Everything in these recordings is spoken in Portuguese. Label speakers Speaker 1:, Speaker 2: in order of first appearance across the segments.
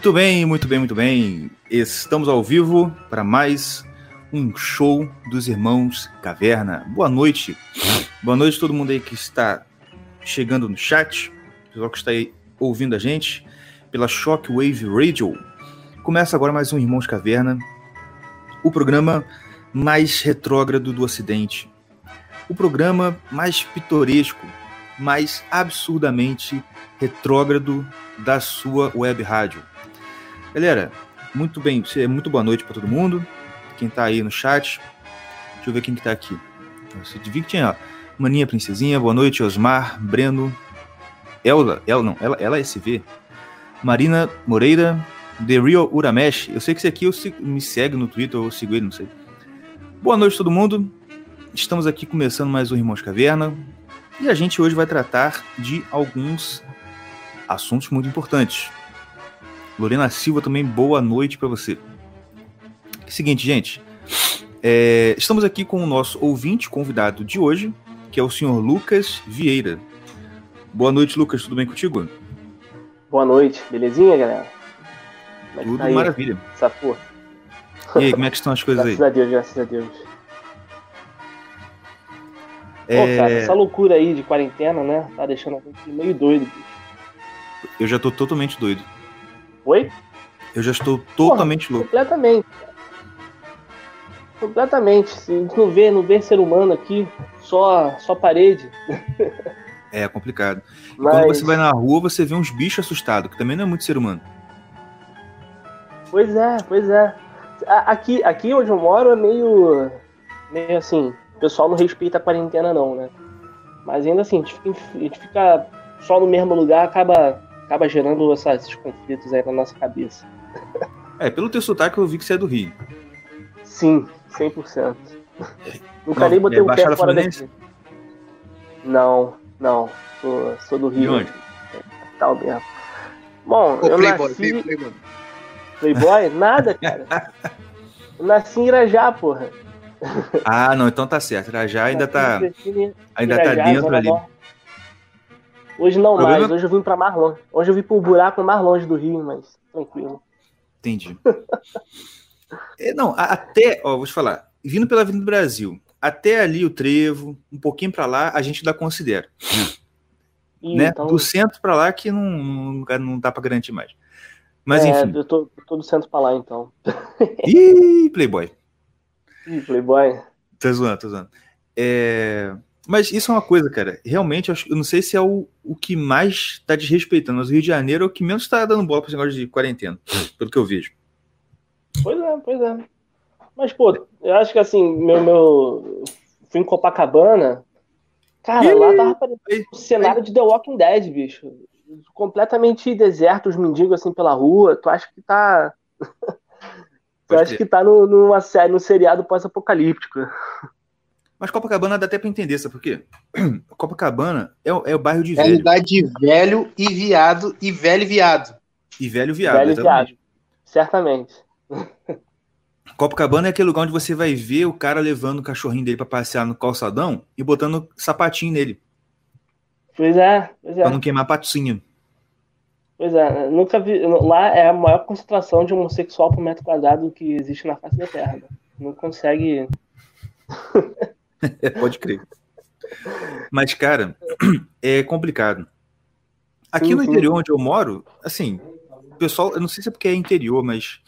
Speaker 1: Muito bem, muito bem, muito bem. Estamos ao vivo para mais um show dos irmãos Caverna. Boa noite. Boa noite a todo mundo aí que está chegando no chat, pessoal que está aí ouvindo a gente pela Shockwave Radio. Começa agora mais um Irmãos Caverna, o programa mais retrógrado do Ocidente, o programa mais pitoresco, mais absurdamente retrógrado da sua web rádio. Galera, muito bem, muito boa noite para todo mundo. Quem tá aí no chat. Deixa eu ver quem que tá aqui. Você vi que tinha Maninha Princesinha, boa noite, Osmar, Breno, Elda, ela não, ela, ela é SV. Marina Moreira, The Real Uramesh. Eu sei que esse aqui eu, me segue no Twitter, ou sigo ele, não sei. Boa noite todo mundo. Estamos aqui começando mais um Irmãos Caverna. E a gente hoje vai tratar de alguns assuntos muito importantes. Lorena Silva também, boa noite para você. Seguinte, gente, é, estamos aqui com o nosso ouvinte convidado de hoje, que é o senhor Lucas Vieira. Boa noite, Lucas, tudo bem contigo?
Speaker 2: Boa noite, belezinha, galera?
Speaker 1: É tudo tá maravilha.
Speaker 2: Porra.
Speaker 1: E aí, como é que estão as coisas
Speaker 2: graças
Speaker 1: aí?
Speaker 2: Graças a Deus, graças a Deus. É... Pô, cara, essa loucura aí de quarentena, né? Tá deixando a gente meio doido, bicho.
Speaker 1: Eu já tô totalmente doido.
Speaker 2: Oi?
Speaker 1: Eu já estou totalmente
Speaker 2: Porra,
Speaker 1: louco.
Speaker 2: Completamente. Completamente. Se não vê, não vê ser humano aqui, só, só parede.
Speaker 1: É complicado. Mas... quando você vai na rua, você vê uns bichos assustados, que também não é muito ser humano.
Speaker 2: Pois é, pois é. Aqui, aqui onde eu moro é meio. meio assim. O pessoal não respeita a quarentena, não, né? Mas ainda assim, a gente fica, a gente fica só no mesmo lugar, acaba acaba gerando essa, esses conflitos aí na nossa cabeça.
Speaker 1: É, pelo teu sotaque eu vi que você é do Rio.
Speaker 2: Sim, 100%. Nunca nem botei é, um pé fora daqui. Não, não. Sou, sou do Rio.
Speaker 1: De onde?
Speaker 2: Tal mesmo. Bom,
Speaker 3: Ô,
Speaker 2: eu
Speaker 3: Playboy,
Speaker 2: nasci...
Speaker 3: Playboy.
Speaker 2: Playboy? Nada, cara. eu nasci em Irajá, porra.
Speaker 1: Ah, não, então tá certo. Irajá ainda tá. Ainda tá dentro ali.
Speaker 2: Hoje não Problema... mais, hoje eu vim para mais longe. Hoje eu vim pro buraco mais longe do Rio, mas tranquilo.
Speaker 1: Entendi. é, não, até, ó, vou te falar, vindo pela Avenida do Brasil, até ali o Trevo, um pouquinho para lá, a gente ainda considera. Ih, né? Então... Do centro para lá que não, não, não dá para garantir mais. Mas é, enfim.
Speaker 2: Eu tô, tô do centro para lá então.
Speaker 1: Ih, Playboy.
Speaker 2: Ih, Playboy.
Speaker 1: Tô zoando, tô zoando. É... Mas isso é uma coisa, cara. Realmente, eu não sei se é o, o que mais está desrespeitando. Mas o Rio de Janeiro é o que menos está dando bola para esse negócio de quarentena, pelo que eu vejo.
Speaker 2: Pois é, pois é. Mas, pô, eu acho que assim, meu. meu... Fui em Copacabana. Cara, lá tava parecendo um cenário de The Walking Dead, bicho. Completamente deserto, os mendigos assim pela rua. Tu acha que tá. tu acha que tá no, numa série, no seriado pós-apocalíptico.
Speaker 1: Mas Copacabana dá até para entender, sabe por quê? Copacabana é, o, é o bairro de
Speaker 3: velho. É de velho e viado e velho viado.
Speaker 1: E velho viado,
Speaker 2: velho exatamente. Viado. Certamente.
Speaker 1: Copacabana é aquele lugar onde você vai ver o cara levando o cachorrinho dele para passear no calçadão e botando sapatinho nele.
Speaker 2: Pois é, pois é.
Speaker 1: Pra não queimar patinho.
Speaker 2: Pois é, nunca vi. Lá é a maior concentração de homossexual por metro quadrado que existe na face da Terra. Né? Não consegue.
Speaker 1: Pode crer. Mas, cara, é complicado. Aqui no interior onde eu moro, assim, o pessoal, eu não sei se é porque é interior, mas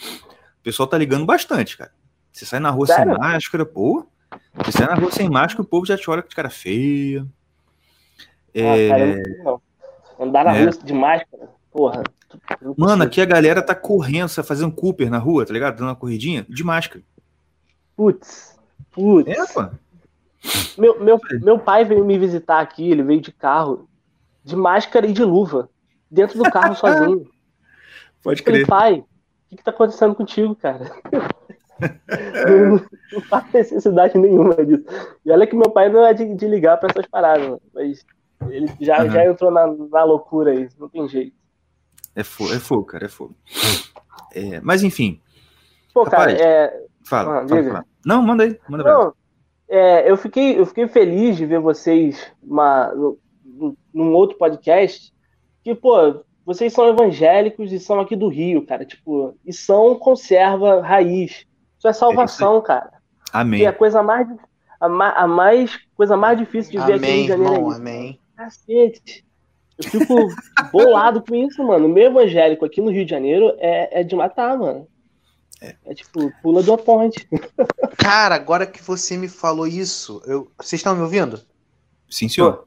Speaker 1: o pessoal tá ligando bastante, cara. Você sai na rua Sério? sem máscara, pô. Você sai na rua sem máscara, o povo já te olha com de cara feia.
Speaker 2: É... Ah, cara, não. Andar na é. rua de máscara, porra.
Speaker 1: Mano, aqui a galera tá correndo, tá fazendo Cooper na rua, tá ligado? Dando uma corridinha de máscara.
Speaker 2: Putz. Putz.
Speaker 1: É, pô.
Speaker 2: Meu, meu, meu pai veio me visitar aqui, ele veio de carro, de máscara e de luva, dentro do carro sozinho.
Speaker 1: Pode crer.
Speaker 2: pai, o que, que tá acontecendo contigo, cara? não, não faz necessidade nenhuma disso. E olha que meu pai não é de, de ligar para essas paradas, mas ele já, uhum. já entrou na, na loucura aí, não tem jeito.
Speaker 1: É fogo, é fogo, cara, é fogo. É, mas enfim.
Speaker 2: Pô, Rapaz, cara, é.
Speaker 1: Fala, ah, fala, fala, Não, manda aí, manda não,
Speaker 2: é, eu, fiquei, eu fiquei feliz de ver vocês uma, num outro podcast. Que, pô, vocês são evangélicos e são aqui do Rio, cara. Tipo, e são conserva raiz. Isso é salvação, é cara.
Speaker 1: Amém.
Speaker 2: Que é a coisa mais, a, a mais, coisa mais difícil de ver aqui no Rio de Janeiro.
Speaker 3: Irmão, amém.
Speaker 2: Cacete. Eu fico bolado com isso, mano. O meu evangélico aqui no Rio de Janeiro é, é de matar, mano. É. é tipo, pula de uma ponte.
Speaker 3: Cara, agora que você me falou isso, eu... vocês estão me ouvindo?
Speaker 1: Sim, senhor.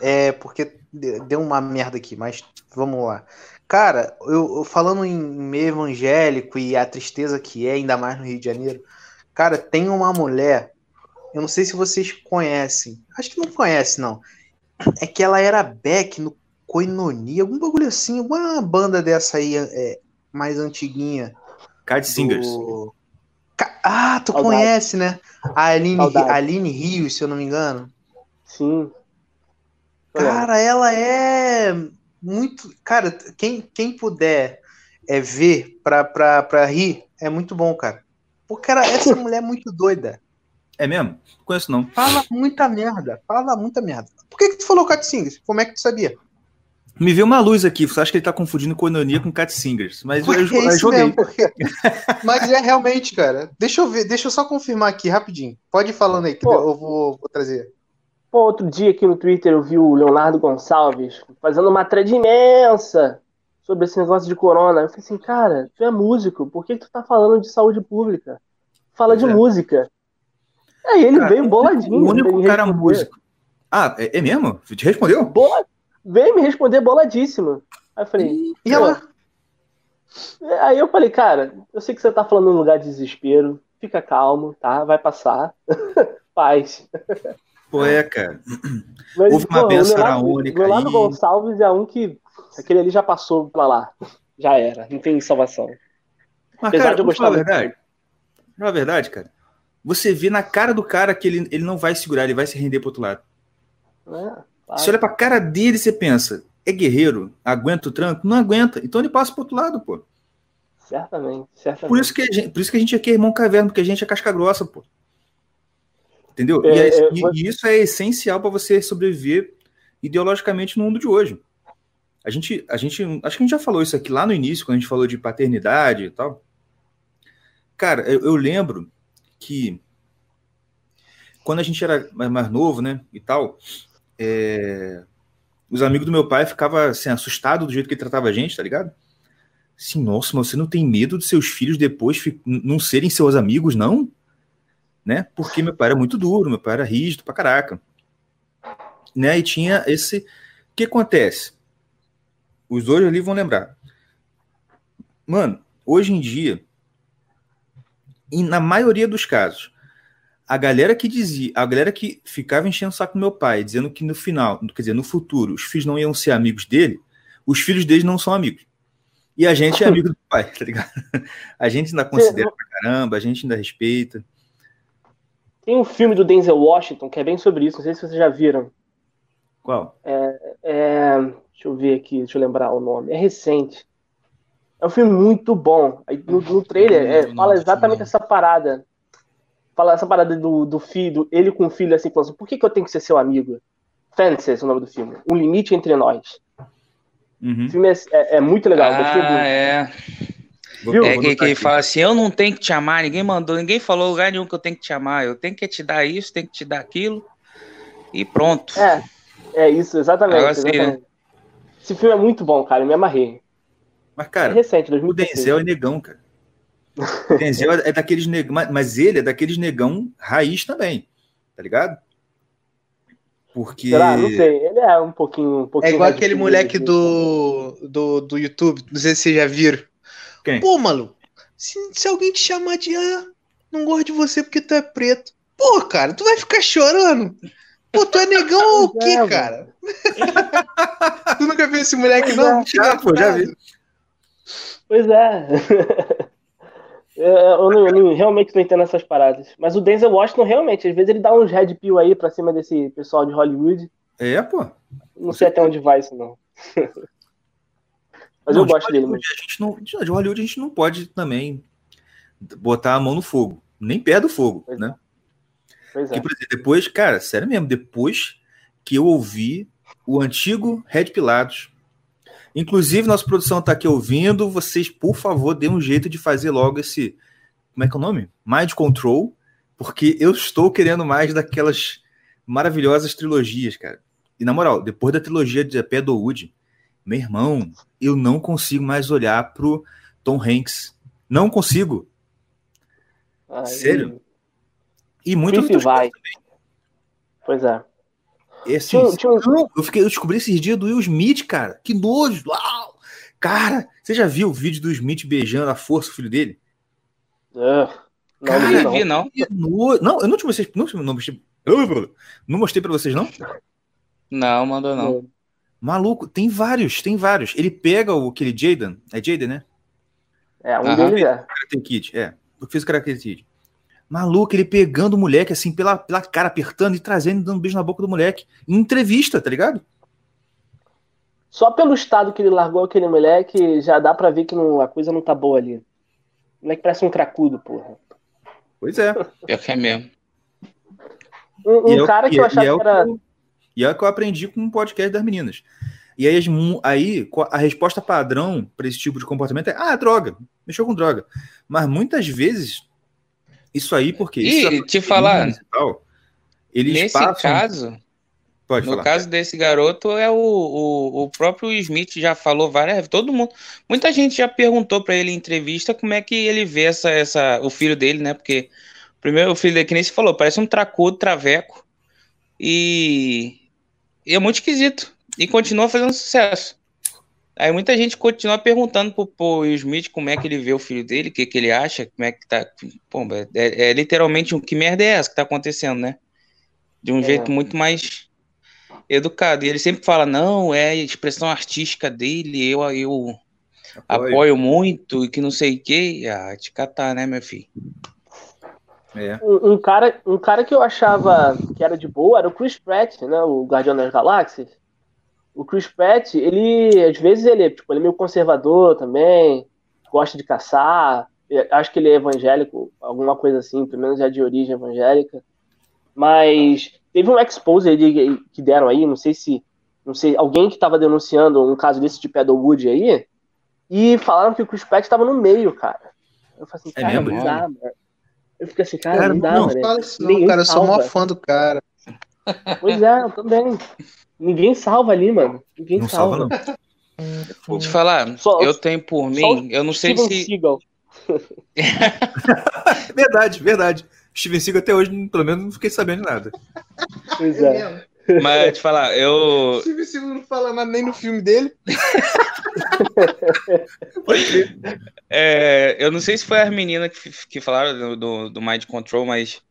Speaker 3: É, porque deu uma merda aqui, mas vamos lá. Cara, eu, eu, falando em meio evangélico e a tristeza que é, ainda mais no Rio de Janeiro, cara, tem uma mulher, eu não sei se vocês conhecem, acho que não conhece, não. É que ela era Beck no Coinonia, algum bagulho assim, alguma banda dessa aí é, mais antiguinha.
Speaker 1: Card Singers.
Speaker 3: Do... Ah, tu Saudade. conhece, né? A Aline, Aline Rios, se eu não me engano.
Speaker 2: Sim.
Speaker 3: Cara, ela é muito. Cara, quem, quem puder é, ver pra, pra, pra rir, é muito bom, cara. Porque cara, essa mulher é muito doida.
Speaker 1: É mesmo? Não conheço não.
Speaker 3: Fala muita merda. Fala muita merda. Por que, que tu falou Cat Singers? Como é que tu sabia?
Speaker 1: Me viu uma luz aqui. Você acha que ele tá confundindo Coinonia com Cat Singers? Mas
Speaker 3: porque eu, eu joguei. Mesmo, porque... Mas é realmente, cara. Deixa eu ver, deixa eu só confirmar aqui rapidinho. Pode ir falando aí que Pô, eu vou, vou trazer.
Speaker 2: Pô, outro dia aqui no Twitter eu vi o Leonardo Gonçalves fazendo uma thread imensa sobre esse negócio de corona. Eu falei assim, cara, tu é músico, por que tu tá falando de saúde pública? Fala de é. música. Aí ele cara, veio boladinho.
Speaker 1: O único cara músico. Ah, é, é, mesmo? Te respondeu?
Speaker 2: Bola... Veio me responder boladíssimo. Aí eu falei.
Speaker 3: E ela?
Speaker 2: Aí eu falei, cara, eu sei que você tá falando num lugar de desespero. Fica calmo, tá? Vai passar. Paz.
Speaker 1: Pô, é, cara. Mas, Houve uma benção única.
Speaker 2: O Leonardo Gonçalves é um que. Aquele ali já passou pra lá. Já era. Não tem salvação.
Speaker 1: Mas, Apesar cara, de eu gostar. Na verdade, na verdade, cara, você vê na cara do cara que ele, ele não vai segurar, ele vai se render pro outro lado. É, claro. Você olha pra cara dele e você pensa, é guerreiro, aguenta o tranco? Não aguenta. Então ele passa pro outro lado, pô.
Speaker 2: Certamente, certamente.
Speaker 1: Por isso que, gente, por isso que a gente aqui é irmão caverna, porque a gente é casca grossa, pô. Entendeu? É, e, é, é e, isso é essencial para você sobreviver ideologicamente no mundo de hoje. A gente, a gente, acho que a gente já falou isso aqui lá no início, quando a gente falou de paternidade e tal. Cara, eu, eu lembro que quando a gente era mais novo, né, e tal, é, os amigos do meu pai ficavam assim, assustados do jeito que ele tratava a gente, tá ligado? Assim, nossa, mas você não tem medo dos seus filhos depois não serem seus amigos, não? né? Porque meu pai era muito duro, meu pai era rígido pra caraca. Né? E tinha esse. O que acontece? Os dois ali vão lembrar. Mano, hoje em dia, e na maioria dos casos, a galera que dizia, a galera que ficava enchendo o saco do meu pai, dizendo que no final, quer dizer, no futuro, os filhos não iam ser amigos dele, os filhos deles não são amigos. E a gente é amigo do pai, tá ligado? A gente ainda considera pra caramba, a gente ainda respeita.
Speaker 2: Tem um filme do Denzel Washington que é bem sobre isso, não sei se vocês já viram.
Speaker 1: Qual?
Speaker 2: É, é, deixa eu ver aqui, deixa eu lembrar o nome. É recente. É um filme muito bom. Aí, no, no trailer é, fala exatamente essa parada. Fala essa parada do, do filho, ele com o filho assim, falando assim, por que, que eu tenho que ser seu amigo? Fences, o nome do filme. Um limite entre nós. Uhum. O filme é, é, é muito legal.
Speaker 4: Ah, é. Viu? É que, que fala assim, eu não tenho que te amar, ninguém mandou, ninguém falou lugar nenhum que eu tenho que te amar, eu tenho que te dar isso, tenho que te dar aquilo, e pronto.
Speaker 2: É, é isso, exatamente. Assim, exatamente. Né? Esse filme é muito bom, cara, eu me amarrei.
Speaker 1: Mas, cara, é recente, 2016. o Denzel é negão, cara. O Denzel é daqueles negão, mas ele é daqueles negão raiz também, tá ligado? Porque.
Speaker 2: Será? Não sei. Ele é um pouquinho. Um pouquinho
Speaker 3: é igual aquele moleque do, do, do YouTube, não sei se vocês já viram.
Speaker 1: Quem?
Speaker 3: Pô, maluco, se, se alguém te chamar de ah, não gosto de você porque tu é preto. Pô, cara, tu vai ficar chorando. Pô, tu é negão ou o quê, é, cara? tu nunca viu esse moleque, não? É.
Speaker 1: Já, pô, já vi.
Speaker 2: Pois é. Eu, não, eu não, realmente não entendo essas paradas. Mas o Denzel Washington, realmente, às vezes ele dá uns red pill aí pra cima desse pessoal de Hollywood.
Speaker 1: É, pô.
Speaker 2: Não sei até onde vai isso, não. Mas não, eu gosto dele. Mas...
Speaker 1: A gente não, de Hollywood a gente não pode também botar a mão no fogo. Nem perto do fogo, pois né? Pois é. Porque, depois, cara, sério mesmo, depois que eu ouvi o antigo Red Pilatos Inclusive, nossa produção está aqui ouvindo. Vocês, por favor, dêem um jeito de fazer logo esse. Como é que é o nome? Mind Control. Porque eu estou querendo mais daquelas maravilhosas trilogias, cara. E na moral, depois da trilogia de Pedalwood, meu irmão, eu não consigo mais olhar pro Tom Hanks. Não consigo. Aí... Sério? E muito
Speaker 2: vai. Pois é.
Speaker 1: Esse, tinha, tinha... Não, eu, fiquei, eu descobri esses dias do Will Smith, cara. Que nojo! Uau! Cara, você já viu o vídeo do Smith beijando a força o filho dele?
Speaker 2: É.
Speaker 4: Não, cara, não vi, não.
Speaker 1: No... Não, eu não te mostrei. Não, não, mostrei, não mostrei pra vocês, não?
Speaker 4: Não, mandou não.
Speaker 1: Maluco, tem vários, tem vários. Ele pega o, aquele Jaden. É Jaden, né?
Speaker 2: É, um deles é.
Speaker 1: Karate Kid, é. Eu fiz o Karate Kid. Maluco, ele pegando o moleque assim pela, pela cara, apertando e trazendo e dando um beijo na boca do moleque. Em entrevista, tá ligado?
Speaker 2: Só pelo estado que ele largou aquele moleque, já dá pra ver que não, a coisa não tá boa ali. O moleque parece um cracudo, porra.
Speaker 1: Pois é.
Speaker 4: Pior que é mesmo.
Speaker 2: Um, um é cara que eu é, achava é que era.
Speaker 1: e é o que eu aprendi com um podcast das meninas. E aí, aí a resposta padrão para esse tipo de comportamento é: ah, droga, mexeu com droga. Mas muitas vezes isso aí, porque.
Speaker 4: E te falar.
Speaker 1: Tal,
Speaker 4: nesse passam... caso. Pode no falar. caso desse garoto, é o, o, o próprio Smith já falou várias todo mundo, muita gente já perguntou para ele em entrevista como é que ele vê essa, essa, o filho dele, né? Porque primeiro o filho dele que nem se falou, parece um tracudo, traveco e, e é muito esquisito e continua fazendo sucesso. Aí muita gente continua perguntando pro, pro Will Smith como é que ele vê o filho dele, o que, que ele acha, como é que tá. Pô, é, é, literalmente um que merda é essa que tá acontecendo, né? De um é. jeito muito mais educado. E ele sempre fala, não, é a expressão artística dele, eu, eu apoio, apoio muito, e que não sei o quê. Ah, te catar, né, meu filho?
Speaker 2: É. Um, um, cara, um cara que eu achava que era de boa era o Chris Pratt, né? O Guardião das Galáxias o Chris Pratt, ele, às vezes, ele, tipo, ele é meio conservador também, gosta de caçar, acho que ele é evangélico, alguma coisa assim, pelo menos é de origem evangélica. Mas teve um expose aí que deram aí, não sei se, não sei, alguém que estava denunciando um caso desse de Pedalwood aí, e falaram que o Chris Pratt estava no meio, cara. Eu falei assim, é cara, mesmo? não dá, mano. Eu fiquei assim, cara, cara não dá, não, mano.
Speaker 3: Fala isso não, cara, eu sou mó fã do cara.
Speaker 2: Pois é, eu também. Ninguém salva ali, mano. Ninguém não salva. salva não.
Speaker 4: Vou te falar, só, eu tenho por mim, eu não sei Steven se.
Speaker 1: Seagal. verdade, verdade. Steven Seagal até hoje, pelo menos, não fiquei sabendo de nada.
Speaker 2: Pois é.
Speaker 4: Mas te falar, eu.
Speaker 3: Steven Seagal não fala nada nem no filme dele.
Speaker 4: Pode É, eu não sei se foi as meninas que, que falaram do, do, do Mind Control, mas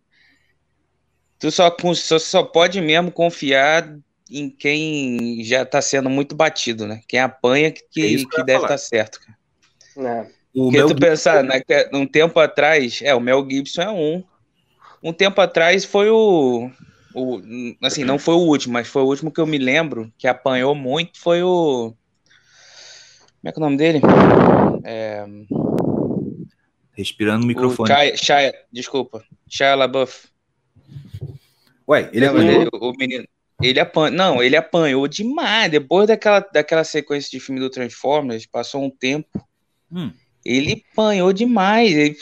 Speaker 4: tu só, só, só pode mesmo confiar em quem já está sendo muito batido, né? Quem apanha que, é que deve estar tá certo. É. O Porque Mel tu pensar, né, um tempo atrás, é, o Mel Gibson é um. Um tempo atrás foi o, o. Assim, não foi o último, mas foi o último que eu me lembro que apanhou muito. Foi o. Como é que é o nome dele? É...
Speaker 1: Respirando no microfone.
Speaker 4: Shia, desculpa. Shia LaBeouf.
Speaker 1: Ué, ele é
Speaker 4: o, o menino. Ele apanha, não, ele apanhou demais. Depois daquela, daquela sequência de filme do Transformers, passou um tempo. Hum. Ele apanhou demais. Ele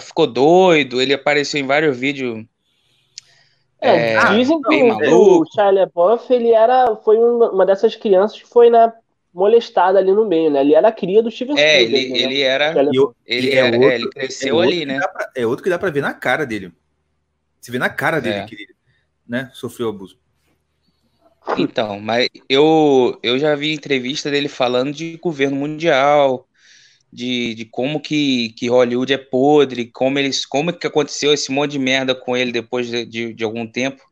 Speaker 4: ficou doido. Ele apareceu em vários vídeos.
Speaker 2: É, é dizem que o, o Shia LaBeouf, ele era, foi uma, dessas crianças que foi na molestada ali no meio, né? Ele era a cria do Steven
Speaker 4: É, ele, né? ele era. ele, é era, outro, ele cresceu é ali, né?
Speaker 1: Pra, é outro que dá pra ver na cara dele. Se vê na cara dele é. que ele né, sofreu abuso.
Speaker 4: Então, mas eu, eu já vi entrevista dele falando de governo mundial, de, de como que, que Hollywood é podre, como eles, como que aconteceu esse monte de merda com ele depois de, de, de algum tempo.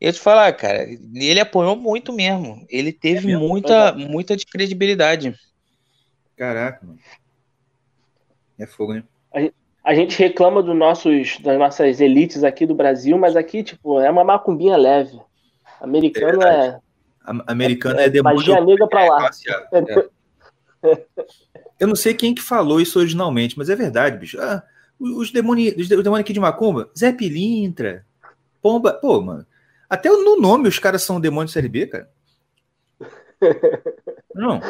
Speaker 4: Eu te falar, cara, ele apoiou muito mesmo. Ele teve é muita, muita credibilidade.
Speaker 1: Caraca, mano. É fogo, né?
Speaker 2: A gente reclama dos nossos, das nossas elites aqui do Brasil, mas aqui, tipo, é uma macumbinha leve. Americano é. é
Speaker 1: americano é, é demônio.
Speaker 2: Magia negra pra lá.
Speaker 1: É. Eu não sei quem que falou isso originalmente, mas é verdade, bicho. Ah, os demônios, os demônios aqui de Macumba, Zé Pilintra, Pomba. Pô, mano. Até no nome os caras são demônios série B, cara. Não.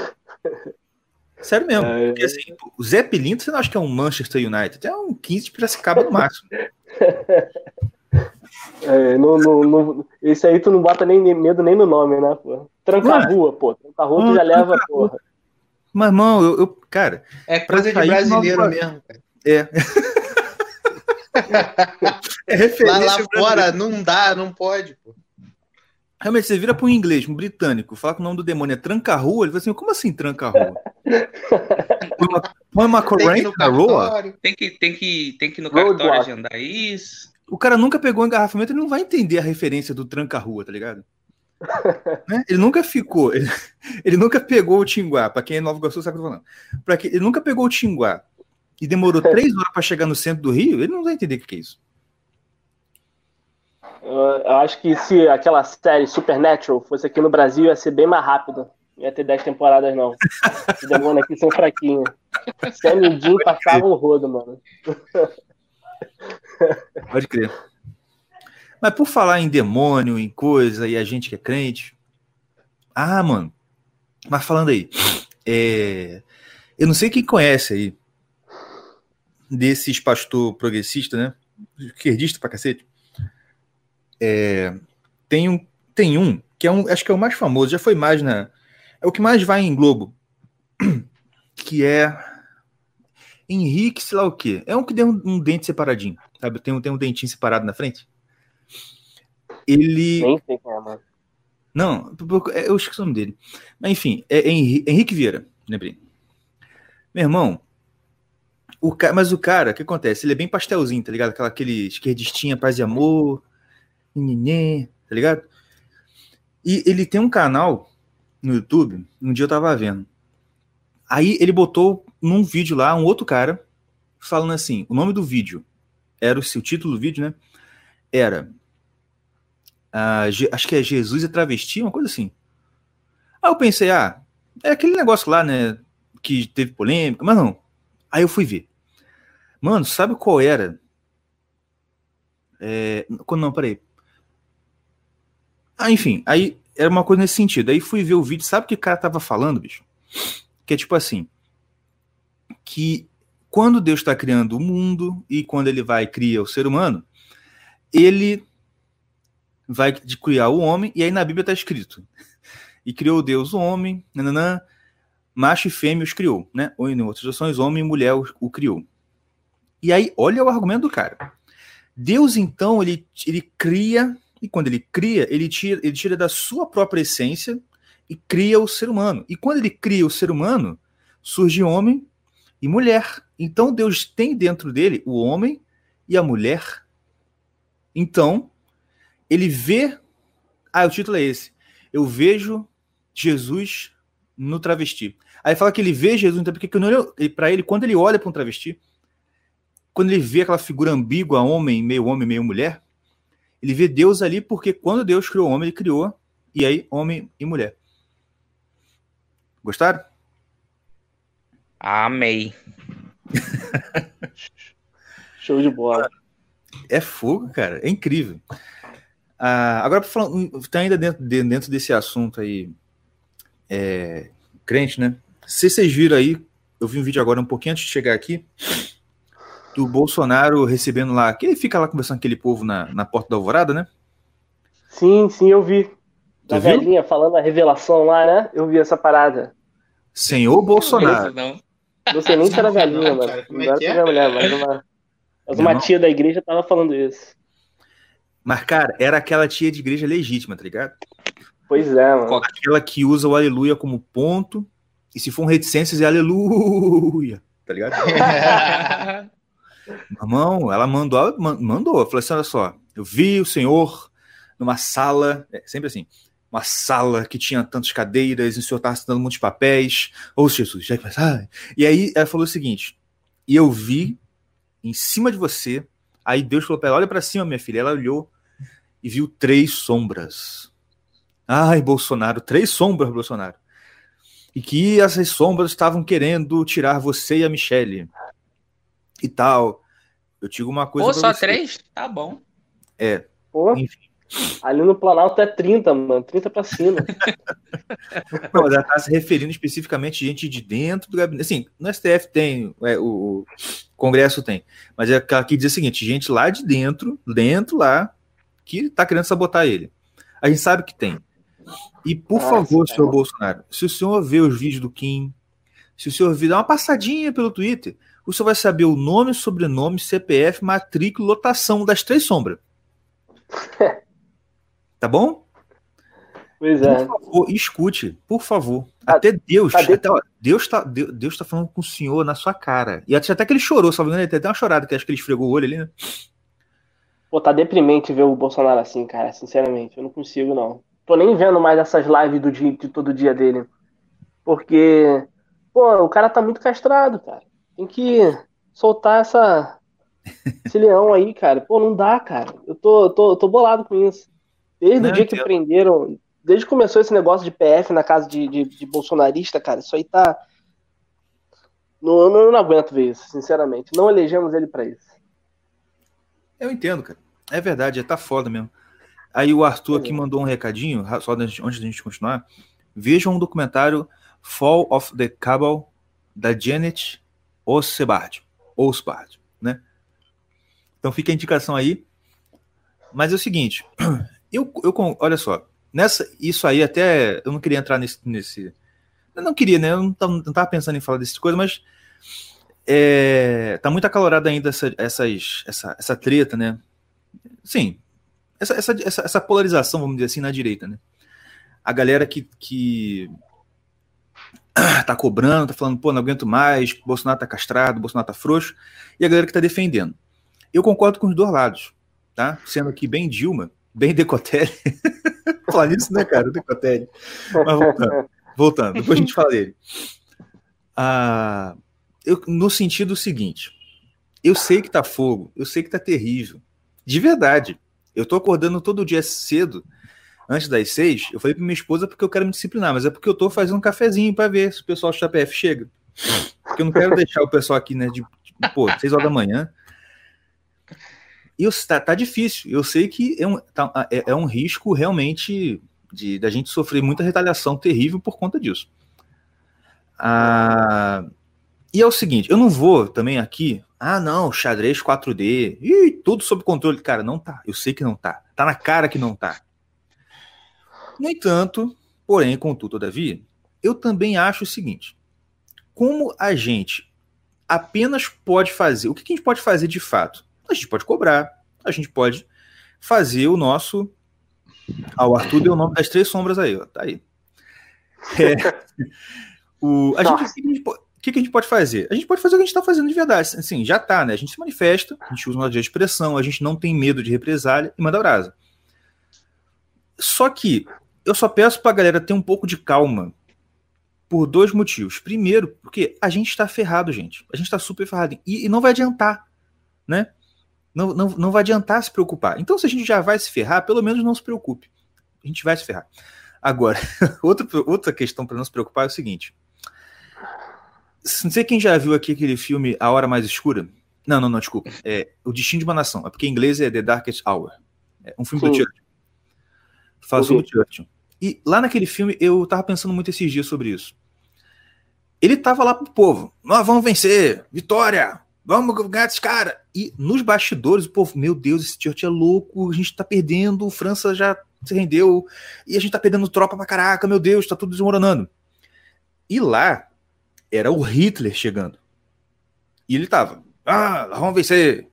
Speaker 1: Sério mesmo. É... Porque assim, o Zé Pilinto, você não acha que é um Manchester United? É um 15 de Piracicaba no máximo.
Speaker 2: É, não, não, não, esse aí tu não bota nem medo nem no nome, né, pô? Tranca-rua, pô. Tranca-rua tu já leva, porra.
Speaker 1: Mas, irmão, eu, eu, cara.
Speaker 3: É coisa de brasileiro nova... mesmo, cara.
Speaker 1: É.
Speaker 3: é referência. Lá, lá fora não dá, não pode, pô.
Speaker 1: Realmente, você vira para um inglês, um britânico, fala que o nome do demônio é tranca-rua, ele fala assim, como assim tranca-rua? Põe uma corrente na rua?
Speaker 4: Tem que, tem, que, tem que ir no cartório agendar isso.
Speaker 1: O cara nunca pegou um engarrafamento, ele não vai entender a referência do tranca-rua, tá ligado? né? Ele nunca ficou, ele, ele, nunca pegou o Tinguá, para quem é Nova Iguaçu sabe o que eu tô falando. Pra que, ele nunca pegou o Tinguá e demorou três horas para chegar no centro do Rio, ele não vai entender o que é isso.
Speaker 2: Eu acho que se aquela série Supernatural fosse aqui no Brasil, ia ser bem mais rápido. Ia ter 10 temporadas, não. Os demônios aqui são fraquinhos. Sam e Jim passavam o rodo, mano.
Speaker 1: Pode crer. Mas por falar em demônio, em coisa, e a gente que é crente. Ah, mano. Mas falando aí. É... Eu não sei quem conhece aí. Desses pastor progressista, né? Esquerdista pra cacete. É, tem, um, tem um que é um, acho que é o mais famoso, já foi mais na. É o que mais vai em Globo. Que é. Henrique, sei lá o quê. É um que deu um, um dente separadinho. Sabe? Tem um, tem um dentinho separado na frente. Ele. Nem sei é, mano. Não, eu esqueci o nome dele. Mas enfim, é Henrique Vieira, lembrei. Meu irmão, o ca... mas o cara, o que acontece? Ele é bem pastelzinho, tá ligado? Aquela, aquele esquerdistinha, paz e amor, Ninê, tá ligado? E ele tem um canal no YouTube, um dia eu tava vendo. Aí ele botou num vídeo lá um outro cara falando assim: o nome do vídeo era o seu título do vídeo, né? Era. Acho que é Jesus e Travesti, uma coisa assim. Aí eu pensei, ah, é aquele negócio lá, né? Que teve polêmica, mas não. Aí eu fui ver. Mano, sabe qual era? É, não, peraí. Ah, enfim, aí era uma coisa nesse sentido. Aí fui ver o vídeo, sabe o que o cara tava falando, bicho? Que é tipo assim, que quando Deus está criando o mundo e quando ele vai criar o ser humano, ele vai criar o homem, e aí na Bíblia está escrito, e criou Deus o homem, nananã, macho e fêmea os criou, né? Ou em outras ações, homem e mulher o criou. E aí, olha o argumento do cara. Deus, então, ele, ele cria e quando ele cria, ele tira, ele tira da sua própria essência e cria o ser humano. E quando ele cria o ser humano, surge homem e mulher. Então Deus tem dentro dele o homem e a mulher. Então, ele vê. Ah, o título é esse. Eu vejo Jesus no travesti. Aí fala que ele vê Jesus, então, porque para ele, quando ele olha para um travesti, quando ele vê aquela figura ambígua, homem, meio homem, meio mulher, ele vê Deus ali porque quando Deus criou o homem, ele criou, e aí homem e mulher. Gostaram?
Speaker 4: Amei.
Speaker 2: Show de bola.
Speaker 1: É fogo, cara. É incrível. Ah, agora, tá ainda dentro, dentro desse assunto aí, é, crente, né? Se vocês viram aí, eu vi um vídeo agora um pouquinho antes de chegar aqui, do Bolsonaro recebendo lá, que ele fica lá conversando com aquele povo na, na porta da alvorada, né?
Speaker 2: Sim, sim, eu vi. Da velhinha falando a revelação lá, né? Eu vi essa parada.
Speaker 1: Senhor Bolsonaro.
Speaker 2: Não, não sei nem se era velhinha, mano. Não era é, é? mulher, mas uma, mas uma tia da igreja tava falando isso.
Speaker 1: Mas, cara, era aquela tia de igreja legítima, tá ligado?
Speaker 2: Pois é, mano.
Speaker 1: Aquela que usa o aleluia como ponto. E se for um reticências, é aleluia. Tá ligado? Irmão, ela mandou, mandou. Falou assim: olha só, eu vi o senhor numa sala, é, sempre assim, uma sala que tinha tantas cadeiras, e o senhor estava assinando muitos papéis. Ô, oh, Jesus, já ah. E aí ela falou o seguinte: e eu vi em cima de você. Aí Deus falou para ela: olha para cima, minha filha. Ela olhou e viu três sombras. Ai, Bolsonaro, três sombras, Bolsonaro. E que essas sombras estavam querendo tirar você e a Michelle e tal. Eu digo uma coisa.
Speaker 4: Pô, só você. três? Tá bom.
Speaker 1: É.
Speaker 2: Pô.
Speaker 1: Enfim.
Speaker 2: Ali no Planalto é 30, mano. 30 pra cima.
Speaker 1: Não, ela tá se referindo especificamente a gente de dentro do gabinete. Assim, no STF tem, é, o, o, Congresso tem. Mas é que diz o seguinte: gente lá de dentro, dentro lá, que tá querendo sabotar ele. A gente sabe que tem. E por Nossa, favor, senhor Bolsonaro, se o senhor vê os vídeos do Kim, se o senhor vir dar uma passadinha pelo Twitter, o senhor vai saber o nome, sobrenome, CPF, matrícula, lotação das três sombras. Tá bom?
Speaker 2: Pois é.
Speaker 1: Por favor, escute, por favor. Até Deus, até, ó, Deus tá, Deus, Deus tá falando com o senhor na sua cara. E até que ele chorou, só ele tem até uma chorada, que acho que ele esfregou o olho ali, né?
Speaker 2: Pô, tá deprimente ver o Bolsonaro assim, cara, sinceramente. Eu não consigo, não. Tô nem vendo mais essas lives do dia, de todo dia dele. Porque, pô, o cara tá muito castrado, cara. Tem que soltar essa, esse leão aí, cara. Pô, não dá, cara. Eu tô, tô, tô bolado com isso. Desde não, o dia que prenderam, desde que começou esse negócio de PF na casa de, de, de bolsonarista, cara, isso aí tá. Não, não, não aguento ver isso, sinceramente. Não elegemos ele para isso.
Speaker 1: Eu entendo, cara. É verdade, tá foda mesmo. Aí o Arthur aqui mandou um recadinho, só antes de a gente continuar. Vejam um documentário Fall of the Cabal da Janet Osebard, Osbard, né? Então fica a indicação aí. Mas é o seguinte, eu, eu olha só, nessa isso aí até eu não queria entrar nesse, nesse eu não queria, né? Eu não tava, não pensando em falar dessas coisas, mas é, tá muito acalorada ainda essa, essas, essa, essa treta, né? Sim, essa, essa, essa, essa, polarização, vamos dizer assim, na direita, né? A galera que, que tá cobrando, tá falando, pô, não aguento mais, Bolsonaro tá castrado, Bolsonaro tá frouxo, e a galera que tá defendendo. Eu concordo com os dois lados, tá? Sendo aqui bem Dilma, bem Decotelli. Falar nisso, né, cara? Decotelli. Mas voltando, voltando, depois a gente fala dele. Ah, eu, no sentido seguinte, eu sei que tá fogo, eu sei que tá terrível, de verdade. Eu tô acordando todo dia cedo, antes das seis. Eu falei pra minha esposa porque eu quero me disciplinar, mas é porque eu tô fazendo um cafezinho para ver se o pessoal do CPF chega. Porque eu não quero deixar o pessoal aqui, né, de, de pô, seis horas da manhã. E eu, tá, difícil. Eu sei que é um, tá, é, é um risco realmente de da gente sofrer muita retaliação terrível por conta disso. Ah, e é o seguinte, eu não vou também aqui ah, não, xadrez 4D. Ih, tudo sob controle. Cara, não tá. Eu sei que não tá. Tá na cara que não tá. No entanto, porém, contudo, todavia, eu também acho o seguinte: como a gente apenas pode fazer, o que a gente pode fazer de fato? A gente pode cobrar, a gente pode fazer o nosso. Ah, o Arthur deu o nome das três sombras aí, ó, tá aí. É, o, a, gente, gente, que, que a gente pode fazer? A gente pode fazer o que a gente está fazendo de verdade. Assim, já está, né? A gente se manifesta, a gente usa uma de expressão, a gente não tem medo de represália e manda brasa. Só que eu só peço para a galera ter um pouco de calma por dois motivos. Primeiro, porque a gente está ferrado, gente. A gente está super ferrado. E, e, não vai adiantar, né? Não, não, não vai adiantar se preocupar. Então, se a gente já vai se ferrar, pelo menos não se preocupe. A gente vai se ferrar. Agora, outra, outra questão para não se preocupar é o seguinte não sei quem já viu aqui aquele filme A Hora Mais Escura. Não, não, não, desculpa. É O Destino de uma Nação. É porque em inglês é The Darkest Hour. É um filme Sim. do Churchill. Fala sobre o Churchill. E lá naquele filme eu tava pensando muito esses dias sobre isso. Ele tava lá pro povo. Nós vamos vencer! Vitória! Vamos ganhar esse cara! E nos bastidores, o povo, meu Deus, esse Churchill é louco, a gente tá perdendo, França já se rendeu, e a gente tá perdendo tropa pra caraca, meu Deus, tá tudo desmoronando. E lá, era o Hitler chegando. E ele tava, ah, vamos vencer.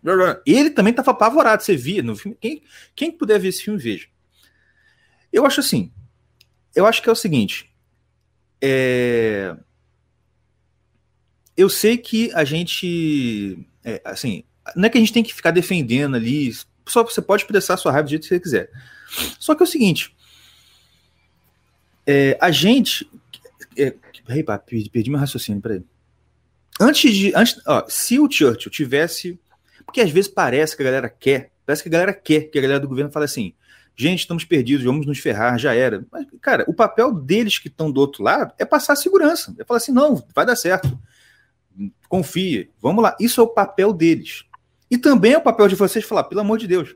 Speaker 1: Ele também tava apavorado, você via no filme. Quem, quem puder ver esse filme, veja. Eu acho assim, eu acho que é o seguinte, é... eu sei que a gente, é, assim, não é que a gente tem que ficar defendendo ali, só você pode expressar sua raiva do jeito que você quiser. Só que é o seguinte, é, a gente, é, Ei, pá, perdi, perdi meu raciocínio, peraí. Antes de. Antes, ó, se o Churchill tivesse. Porque às vezes parece que a galera quer. Parece que a galera quer que a galera do governo fale assim: gente, estamos perdidos, vamos nos ferrar, já era. Mas, cara, o papel deles que estão do outro lado é passar segurança. É falar assim: não, vai dar certo. Confia, vamos lá. Isso é o papel deles. E também é o papel de vocês falar, pelo amor de Deus,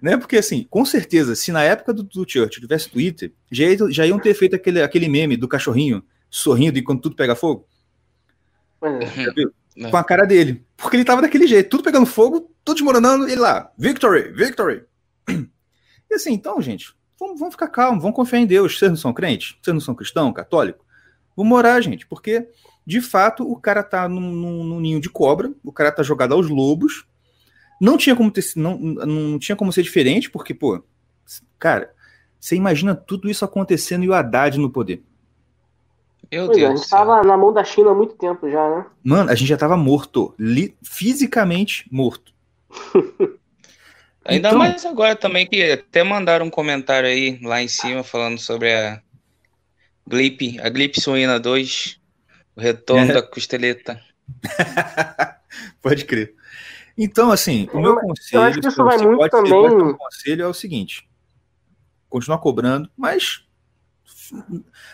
Speaker 1: né? Porque, assim, com certeza, se na época do, do Churchill tivesse Twitter, já, já iam ter feito aquele, aquele meme do cachorrinho sorrindo enquanto tudo pega fogo. É. Com a cara dele. Porque ele tava daquele jeito, tudo pegando fogo, tudo desmoronando, ele lá, victory, victory. E assim, então, gente, vamos, vamos ficar calmos, vamos confiar em Deus. Vocês não são crentes? Vocês não são cristão, católico? Vamos orar, gente, porque, de fato, o cara tá num, num, num ninho de cobra, o cara tá jogado aos lobos, não tinha como ter, não, não tinha como ser diferente, porque, pô, cara, você imagina tudo isso acontecendo e o Haddad no poder.
Speaker 2: Meu pois Deus. É, a gente tava na mão da China há muito tempo já, né?
Speaker 1: Mano, a gente já tava morto. Li, fisicamente morto.
Speaker 4: Ainda então... mais agora também, que até mandaram um comentário aí lá em cima falando sobre a Glip, a Glip Suína 2, o retorno é. da costeleta.
Speaker 1: Pode crer. Então, assim, o meu conselho,
Speaker 2: eu acho que isso vai muito pode, também...
Speaker 1: Um conselho é o seguinte: continuar cobrando, mas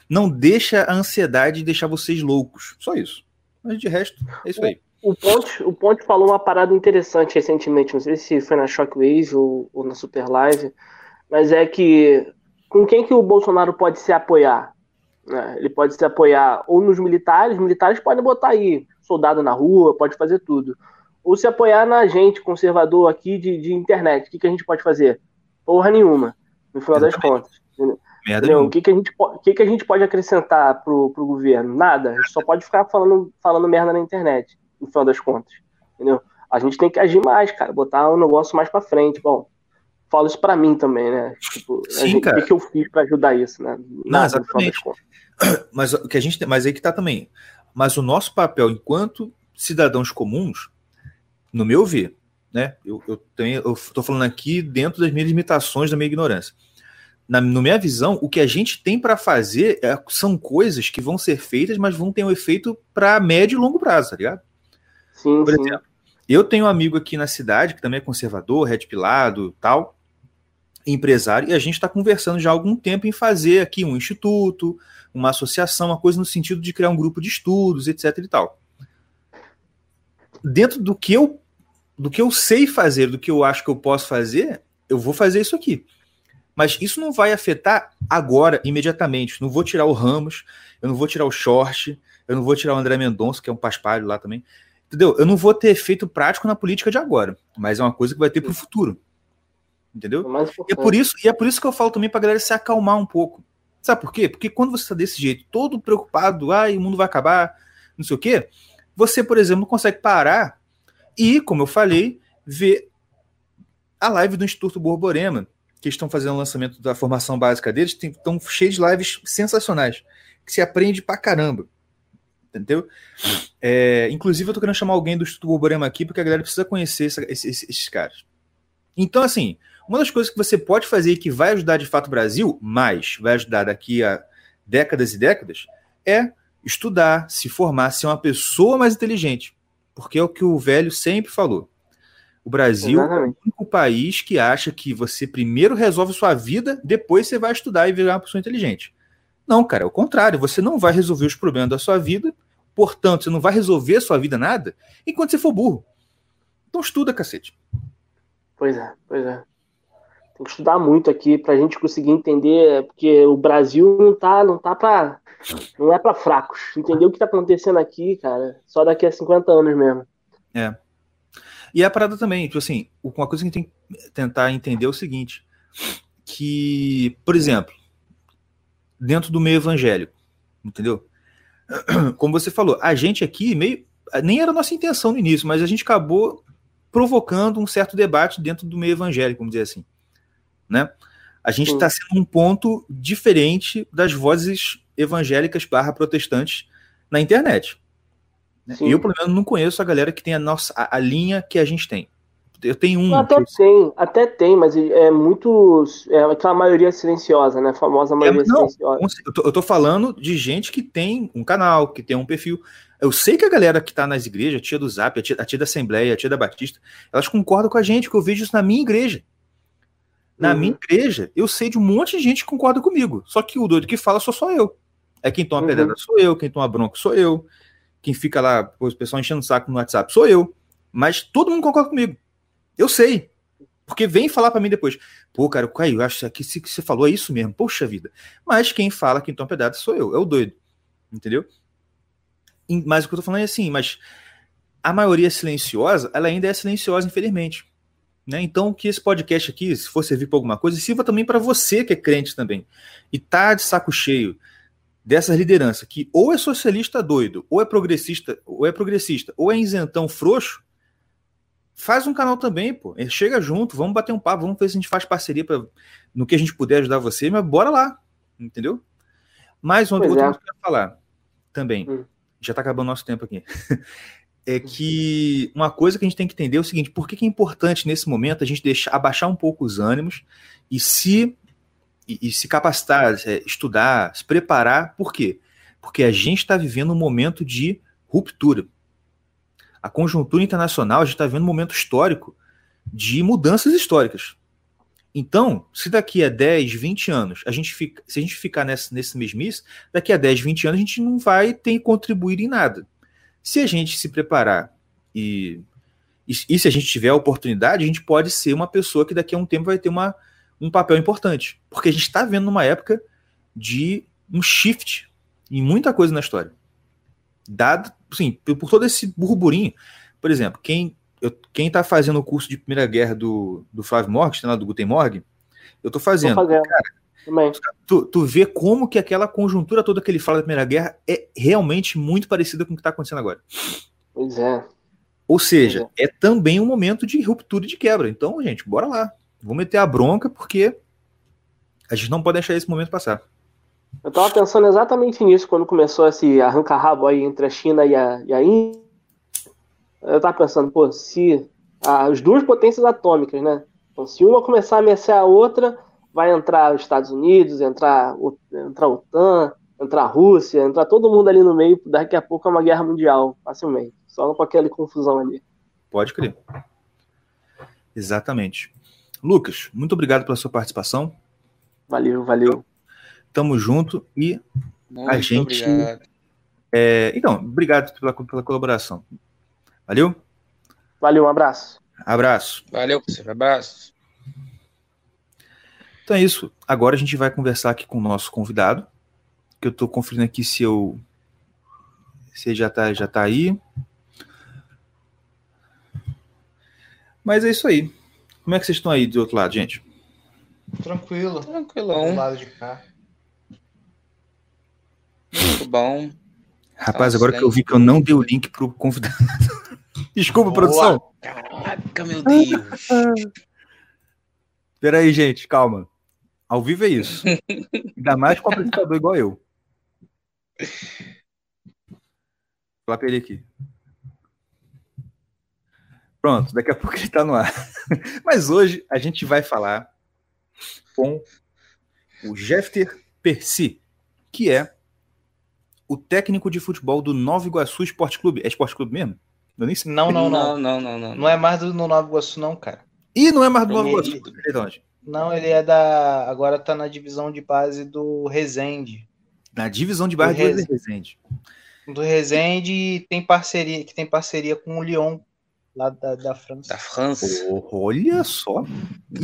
Speaker 1: não deixa a ansiedade deixar vocês loucos. Só isso. Mas de resto, é isso aí.
Speaker 2: O Ponte, o Ponte falou uma parada interessante recentemente, não sei se foi na Shockwave ou, ou na Super Live, mas é que com quem que o Bolsonaro pode se apoiar? Né? Ele pode se apoiar ou nos militares, os militares podem botar aí soldado na rua, pode fazer tudo ou se apoiar na gente, conservador aqui de, de internet. O que, que a gente pode fazer? Porra nenhuma, no final das contas. Entendeu? O que, que, a gente, o que, que a gente pode acrescentar pro, pro governo? Nada. A gente só pode ficar falando, falando merda na internet, no final das contas. Entendeu? A gente tem que agir mais, cara, botar o um negócio mais para frente. Bom, falo isso para mim também, né? Tipo, Sim, gente, cara. o que, que eu fiz para ajudar isso, né?
Speaker 1: Não, exatamente. Mas o que a gente, mas aí que tá também. Mas o nosso papel enquanto cidadãos comuns no meu ver, né? Eu, eu tenho, eu tô falando aqui dentro das minhas limitações da minha ignorância. Na, na minha visão, o que a gente tem para fazer é, são coisas que vão ser feitas, mas vão ter um efeito para médio e longo prazo, tá ligado?
Speaker 2: Sim, Por exemplo,
Speaker 1: eu tenho um amigo aqui na cidade que também é conservador, red pilado, tal, empresário, e a gente está conversando já há algum tempo em fazer aqui um instituto, uma associação, uma coisa no sentido de criar um grupo de estudos, etc e tal dentro do que eu do que eu sei fazer, do que eu acho que eu posso fazer, eu vou fazer isso aqui. Mas isso não vai afetar agora, imediatamente. Não vou tirar o Ramos, eu não vou tirar o Short, eu não vou tirar o André Mendonça, que é um paspalho lá também. Entendeu? Eu não vou ter efeito prático na política de agora, mas é uma coisa que vai ter para o futuro. Entendeu? É e é, por isso, e é por isso que eu falo também para a galera se acalmar um pouco. Sabe por quê? Porque quando você está desse jeito, todo preocupado, ah, o mundo vai acabar, não sei o quê, você, por exemplo, consegue parar e, como eu falei, ver a live do Instituto Borborema, que estão fazendo o lançamento da formação básica deles, estão cheios de lives sensacionais, que se aprende pra caramba. Entendeu? É, inclusive, eu tô querendo chamar alguém do Instituto Borborema aqui, porque a galera precisa conhecer essa, esses, esses caras. Então, assim, uma das coisas que você pode fazer e que vai ajudar de fato o Brasil, mas vai ajudar daqui a décadas e décadas, é estudar, se formar, ser uma pessoa mais inteligente. Porque é o que o velho sempre falou. O Brasil Exatamente. é o único país que acha que você primeiro resolve sua vida, depois você vai estudar e virar uma pessoa inteligente. Não, cara, é o contrário. Você não vai resolver os problemas da sua vida, portanto, você não vai resolver a sua vida nada enquanto você for burro. Então estuda, cacete.
Speaker 2: Pois é, pois é. Tem que estudar muito aqui para a gente conseguir entender, porque o Brasil não tá, não tá para não é para fracos. Entender o que tá acontecendo aqui, cara, só daqui a 50 anos mesmo.
Speaker 1: É. E a parada também, tipo assim, uma coisa que a gente tem que tentar entender é o seguinte: que, por exemplo, dentro do meio evangélico, entendeu? Como você falou, a gente aqui meio. Nem era nossa intenção no início, mas a gente acabou provocando um certo debate dentro do meio evangélico, vamos dizer assim. Né? A gente está sendo um ponto diferente das vozes evangélicas barra protestantes na internet. Né? Eu, pelo menos, não conheço a galera que tem a nossa a, a linha que a gente tem. Eu tenho um.
Speaker 2: Até tem, até tem, mas é muito. É aquela maioria silenciosa, né? A famosa maioria é, não, silenciosa.
Speaker 1: Eu tô, eu tô, falando de gente que tem um canal, que tem um perfil. Eu sei que a galera que tá nas igrejas, a tia do Zap, a tia, a tia da Assembleia, a tia da Batista, elas concordam com a gente, que eu vejo isso na minha igreja. Na uhum. minha igreja, eu sei de um monte de gente que concorda comigo. Só que o doido que fala sou só eu. É quem toma uhum. pedrada sou eu, quem toma bronca sou eu, quem fica lá, o pessoal enchendo o saco no WhatsApp sou eu. Mas todo mundo concorda comigo. Eu sei. Porque vem falar para mim depois, pô, cara, Caio, eu acho que você falou é isso mesmo, poxa vida. Mas quem fala que então pedaço sou eu, é o doido, entendeu? Mas o que eu tô falando é assim, mas a maioria silenciosa, ela ainda é silenciosa, infelizmente. Né? Então, que esse podcast aqui, se for servir para alguma coisa, sirva também para você que é crente também. E tá de saco cheio dessas lideranças que ou é socialista doido, ou é progressista, ou é progressista, ou é isentão frouxo, faz um canal também, pô. É, chega junto, vamos bater um papo, vamos ver se a gente faz parceria pra, no que a gente puder ajudar você, mas bora lá, entendeu? Mais uma coisa é. que eu quero falar também. Hum. Já tá acabando nosso tempo aqui. é que uma coisa que a gente tem que entender é o seguinte: por que, que é importante nesse momento a gente deixar abaixar um pouco os ânimos e se e, e se capacitar, é, estudar, se preparar? Por quê? Porque a gente está vivendo um momento de ruptura. A conjuntura internacional, a gente está vivendo um momento histórico de mudanças históricas. Então, se daqui a 10, 20 anos a gente fica, se a gente ficar nesse, nesse mesmice, daqui a 10, 20 anos a gente não vai ter contribuído em nada. Se a gente se preparar e, e, e, se a gente tiver a oportunidade, a gente pode ser uma pessoa que daqui a um tempo vai ter uma, um papel importante. Porque a gente está vendo uma época de um shift em muita coisa na história. Dado, sim, por todo esse burburinho. Por exemplo, quem eu, quem está fazendo o curso de Primeira Guerra do, do Flávio Morgan, lá do Guten Morgen, eu estou fazendo. fazendo. Cara, Tu, tu vê como que aquela conjuntura toda que ele fala da Primeira Guerra é realmente muito parecida com o que está acontecendo agora.
Speaker 2: Pois é.
Speaker 1: Ou seja, é. é. também um momento de ruptura e de quebra. Então, gente, bora lá. Vamos meter a bronca, porque a gente não pode deixar esse momento passar.
Speaker 2: Eu estava pensando exatamente nisso quando começou esse arranca-rabo aí entre a China e a, e a Índia. Eu estava pensando, pô, se as duas potências atômicas, né? Então, se uma começar a ameaçar a outra, vai entrar os Estados Unidos, entrar, entrar a OTAN, entrar a Rússia, entrar todo mundo ali no meio, daqui a pouco é uma guerra mundial, facilmente. Só com aquela confusão ali.
Speaker 1: Pode crer. Exatamente. Lucas, muito obrigado pela sua participação.
Speaker 2: Valeu, valeu.
Speaker 1: Tamo junto e muito a gente. É, então, obrigado pela, pela colaboração. Valeu?
Speaker 2: Valeu, um abraço.
Speaker 1: Abraço.
Speaker 4: Valeu, professor. Abraço.
Speaker 1: Então é isso. Agora a gente vai conversar aqui com o nosso convidado, que eu estou conferindo aqui se eu se ele já está já tá aí. Mas é isso aí. Como é que vocês estão aí do outro lado, gente?
Speaker 3: Tranquilo.
Speaker 4: Tranquilão.
Speaker 3: Do lado de cá.
Speaker 4: Muito bom.
Speaker 1: Rapaz, agora que eu vi que eu não dei o link pro convidado. Desculpa, Boa. produção.
Speaker 4: Caraca, meu Deus.
Speaker 1: Peraí, gente, calma. Ao vivo é isso. Ainda mais com um apresentador igual eu. Vou pra ele aqui. Pronto, daqui a pouco ele está no ar. Mas hoje a gente vai falar com o Jeffter Percy, que é o técnico de futebol do Nova Iguaçu Esporte Clube. É Esporte Clube mesmo?
Speaker 3: Nem sei. Não, não, não, não, não, não. Não é mais do no Nova Iguaçu, não, cara.
Speaker 1: E não é mais do Nova Iguaçu. Ele...
Speaker 3: Não, ele é da. Agora tá na divisão de base do Resende.
Speaker 1: Na divisão de base do, Res... do Resende.
Speaker 3: Do Resende tem parceria, que tem parceria com o Lyon, lá da, da França.
Speaker 4: Da França.
Speaker 1: Oh, olha só.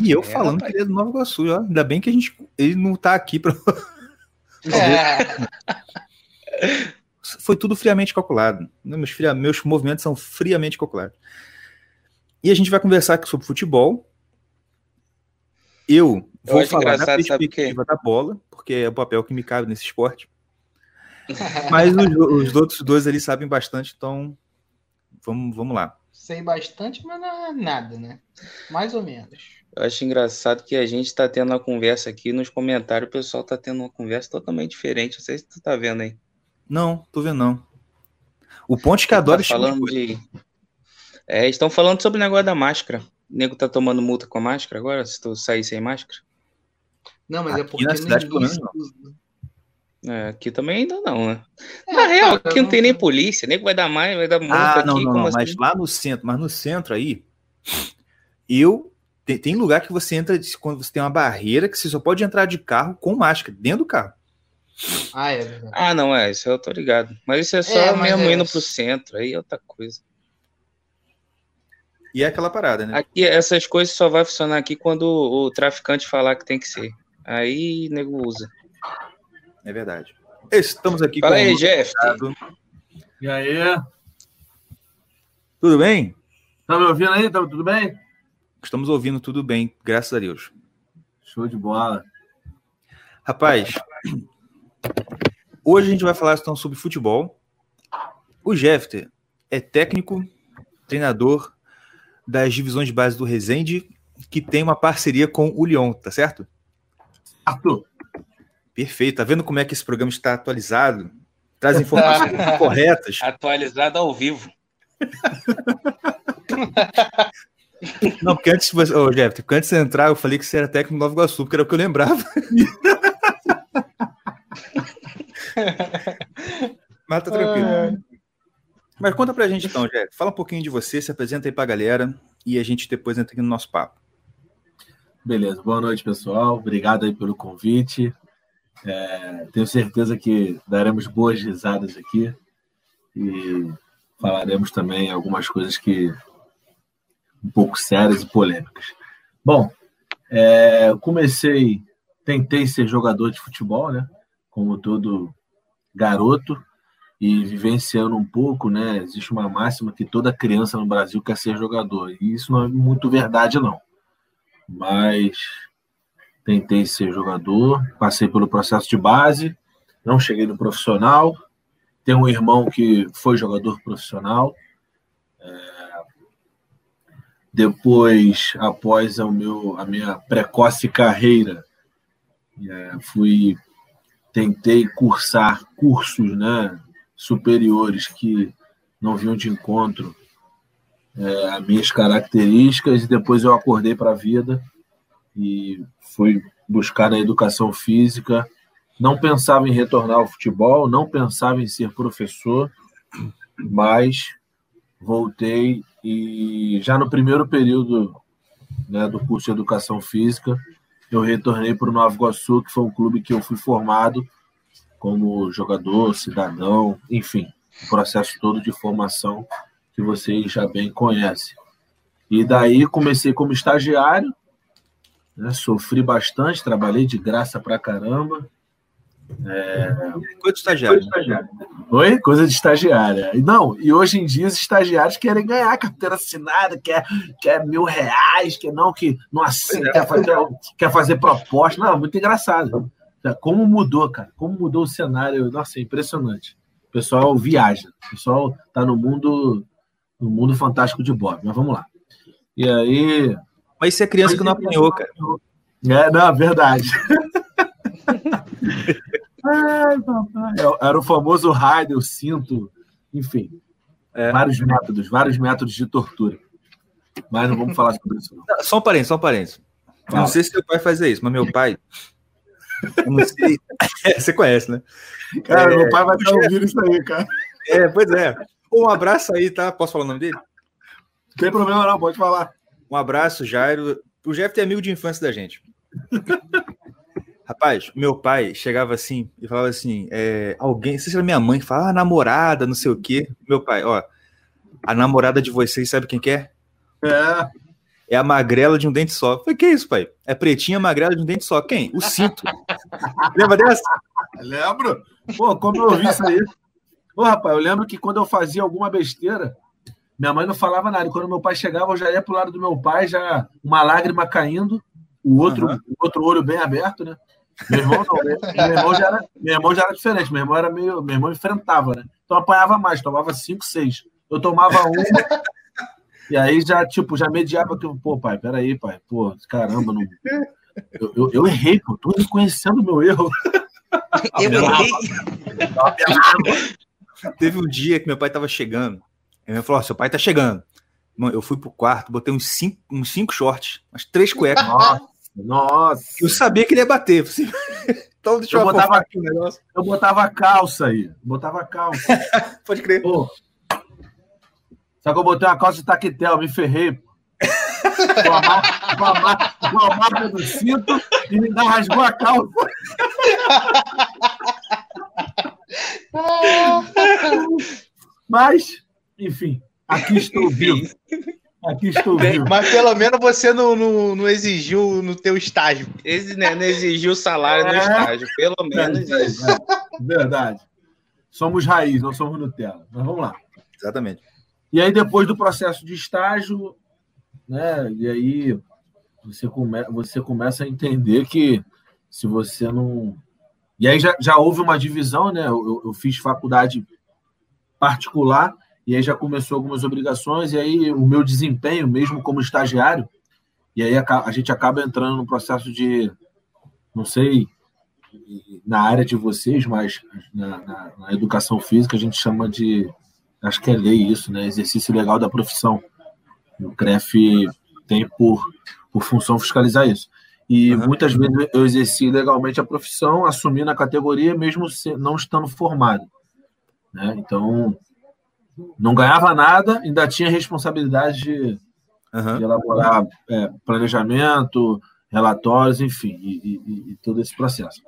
Speaker 1: E eu é, falando rapaz. que ele é do Nova Iguaçu, ó. Ainda bem que a gente. Ele não tá aqui pra. é. Foi tudo friamente calculado. Meus, fria... Meus movimentos são friamente calculados. E a gente vai conversar aqui sobre futebol eu vou eu falar da perspectiva da bola, porque é o papel que me cabe nesse esporte. Mas os, os, outros dois ali sabem bastante, então vamos, vamos lá.
Speaker 3: Sei bastante, mas não é nada, né? Mais ou menos.
Speaker 4: Eu acho engraçado que a gente está tendo uma conversa aqui nos comentários, o pessoal está tendo uma conversa totalmente diferente. Não sei se tu tá vendo aí.
Speaker 1: Não, tô vendo não. O Ponte que adora
Speaker 4: tá falando de. É, estão falando sobre o negócio da máscara. O nego tá tomando multa com a máscara agora, se tu sair sem máscara?
Speaker 3: Não, mas é aqui é porque na cidade, menos,
Speaker 4: não. É, aqui também ainda não, né? É, na real, aqui não tem nem polícia, nego vai dar mais, vai dar multa ah,
Speaker 1: não, aqui. Não, não, assim? mas lá no centro, mas no centro aí, eu tem, tem, lugar que você entra quando você tem uma barreira que você só pode entrar de carro com máscara, dentro do carro.
Speaker 4: Ah, é. Ah, não, é, isso eu tô ligado. Mas isso é só é, mesmo é... indo pro centro, aí é outra coisa.
Speaker 1: E é aquela parada, né?
Speaker 4: Aqui, essas coisas só vai funcionar aqui quando o traficante falar que tem que ser. Aí nego usa.
Speaker 1: É verdade. Estamos aqui
Speaker 4: Fala com aí, Jeff.
Speaker 5: E aí?
Speaker 1: Tudo bem?
Speaker 5: Tá me ouvindo aí? Tá tudo bem?
Speaker 1: Estamos ouvindo tudo bem, graças a Deus.
Speaker 5: Show de bola.
Speaker 1: Rapaz, hoje a gente vai falar então sobre futebol. O Jeffter é técnico, treinador das divisões de base do Resende, que tem uma parceria com o Lyon, tá certo?
Speaker 5: Certo.
Speaker 1: Perfeito. Tá vendo como é que esse programa está atualizado? Traz informações corretas.
Speaker 4: Atualizado ao vivo.
Speaker 1: Não, porque antes, você, oh, Jeff, porque antes de você entrar, eu falei que você era técnico do Nova Iguaçu, porque era o que eu lembrava. Mas tá tranquilo. Mas conta pra gente então, Jeff. Fala um pouquinho de você, se apresenta aí pra galera e a gente depois entra aqui no nosso papo.
Speaker 5: Beleza, boa noite, pessoal. Obrigado aí pelo convite. É, tenho certeza que daremos boas risadas aqui e falaremos também algumas coisas que um pouco sérias e polêmicas. Bom, é, comecei, tentei ser jogador de futebol, né? Como todo garoto e vivenciando um pouco, né? Existe uma máxima que toda criança no Brasil quer ser jogador e isso não é muito verdade não. Mas tentei ser jogador, passei pelo processo de base, não cheguei no profissional. Tenho um irmão que foi jogador profissional. É... Depois, após o meu, a minha precoce carreira, é, fui tentei cursar cursos, né, superiores que não vinham de encontro é, a minhas características e depois eu acordei para a vida e fui buscar a educação física. Não pensava em retornar ao futebol, não pensava em ser professor, mas voltei e já no primeiro período né, do curso de educação física eu retornei para o Nova Iguaçu, que foi um clube que eu fui formado como jogador, cidadão, enfim, o processo todo de formação que vocês já bem conhecem. E daí comecei como estagiário, né? Sofri bastante, trabalhei de graça pra caramba.
Speaker 1: É... Coisa de estagiário.
Speaker 5: Oi? Coisa de estagiária. Não, e hoje em dia os estagiários querem ganhar carteira assinada, quer, quer mil reais, quer não, que não assina, é. quer, fazer, quer fazer proposta. Não, muito engraçado. Como mudou, cara? Como mudou o cenário? Nossa, é impressionante. O pessoal viaja. O pessoal tá no mundo, no mundo fantástico de Bob. Mas vamos lá. E aí,
Speaker 1: mas isso é criança Mas que não apanhou, cara.
Speaker 5: É, não, verdade. Ai, papai. É, era o famoso raio, o cinto, enfim. É. Vários métodos, vários métodos de tortura. Mas não vamos falar sobre isso. Não.
Speaker 1: Só um parênteses, só um parênteses. Não sei se teu pai fazia isso, mas meu pai. Eu não sei. É, você conhece, né?
Speaker 5: Cara, é, meu pai vai estar ouvindo isso aí, cara.
Speaker 1: É, pois é. Um abraço aí, tá? Posso falar o nome dele?
Speaker 5: Não tem problema, não, pode falar.
Speaker 1: Um abraço, Jairo. O Jeff é amigo de infância da gente. Rapaz, meu pai chegava assim e falava assim: é, alguém, se era minha mãe, fala, ah, namorada, não sei o quê. Meu pai, ó, a namorada de vocês, sabe quem que é?
Speaker 5: É.
Speaker 1: É a magrela de um dente só. Eu falei, que isso, pai? É pretinha magrela de um dente só. Quem? O cinto. Lembra dessa?
Speaker 5: Lembro. Pô, como eu ouvi isso aí. Pô, rapaz, eu lembro que quando eu fazia alguma besteira, minha mãe não falava nada. Quando meu pai chegava, eu já ia pro lado do meu pai, já uma lágrima caindo, o outro, uhum. o outro olho bem aberto, né? Meu irmão não, meu, irmão já era, meu irmão já era diferente, meu irmão era meio, meu irmão enfrentava, né? Então apanhava mais, tomava cinco, seis. Eu tomava uma, e aí já, tipo, já mediava que, pô, pai, peraí, pai, pô, caramba, não. Eu, eu, eu errei, pô, tô reconhecendo o meu erro.
Speaker 1: Eu errei. Teve um dia que meu pai tava chegando ele falou: seu pai tá chegando. Mano, eu fui pro quarto, botei uns cinco, uns cinco shorts, umas três cuecas.
Speaker 5: Nossa, nossa.
Speaker 1: Eu sabia que ele ia bater.
Speaker 5: então deixa eu, eu botava aqui o negócio. Eu botava calça aí. Botava calça.
Speaker 1: Pode crer. Pô.
Speaker 5: Só que eu botei uma calça de taquetel, me ferrei. Com a, marca, com, a marca, com a marca do cinto e me rasgou a calça. Mas enfim, aqui estou vivo.
Speaker 3: Aqui estou vivo. Mas pelo menos você não, não, não exigiu no teu estágio.
Speaker 4: Esse, né, não exigiu salário é. no estágio, pelo menos é, isso. É,
Speaker 5: verdade. Somos raiz, não somos Nutella. Mas vamos lá.
Speaker 1: Exatamente.
Speaker 5: E aí, depois do processo de estágio, né? E aí você, come, você começa a entender que se você não. E aí já, já houve uma divisão, né? Eu, eu fiz faculdade particular e aí já começou algumas obrigações, e aí o meu desempenho, mesmo como estagiário, e aí a, a gente acaba entrando no processo de, não sei, na área de vocês, mas na, na, na, educação física a gente chama de, acho que é lei isso, né? Exercício legal da profissão. O CREF tem por, por função fiscalizar isso. E uhum. muitas vezes eu exerci legalmente a profissão, assumindo a categoria, mesmo não estando formado. Né? Então, não ganhava nada, ainda tinha responsabilidade de, uhum. de elaborar é, planejamento, relatórios, enfim, e, e, e, todo esse processo.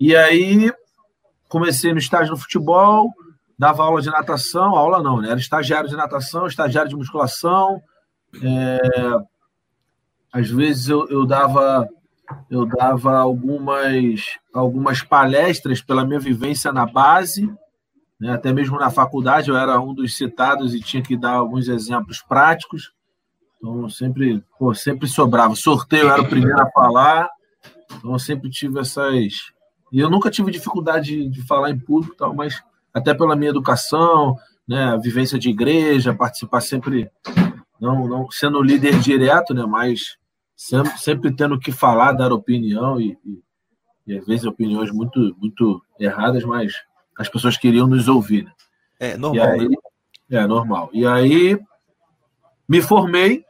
Speaker 5: E aí comecei no estágio no futebol, dava aula de natação, aula não, né? Era estagiário de natação, estagiário de musculação. É, às vezes eu, eu dava eu dava algumas algumas palestras pela minha vivência na base né? Até mesmo na faculdade eu era um dos citados e tinha que dar alguns exemplos práticos. Então sempre, pô, sempre sobrava. Sorteio eu era o primeiro a falar. Então eu sempre tive essas. E eu nunca tive dificuldade de falar em público, tal, mas até pela minha educação, né, vivência de igreja, participar sempre, não, não sendo líder direto, né, mas sempre, sempre tendo que falar, dar opinião e, e, e às vezes opiniões muito, muito erradas, mas as pessoas queriam nos ouvir. Né?
Speaker 1: É normal.
Speaker 5: Aí, né? é normal. E aí me formei,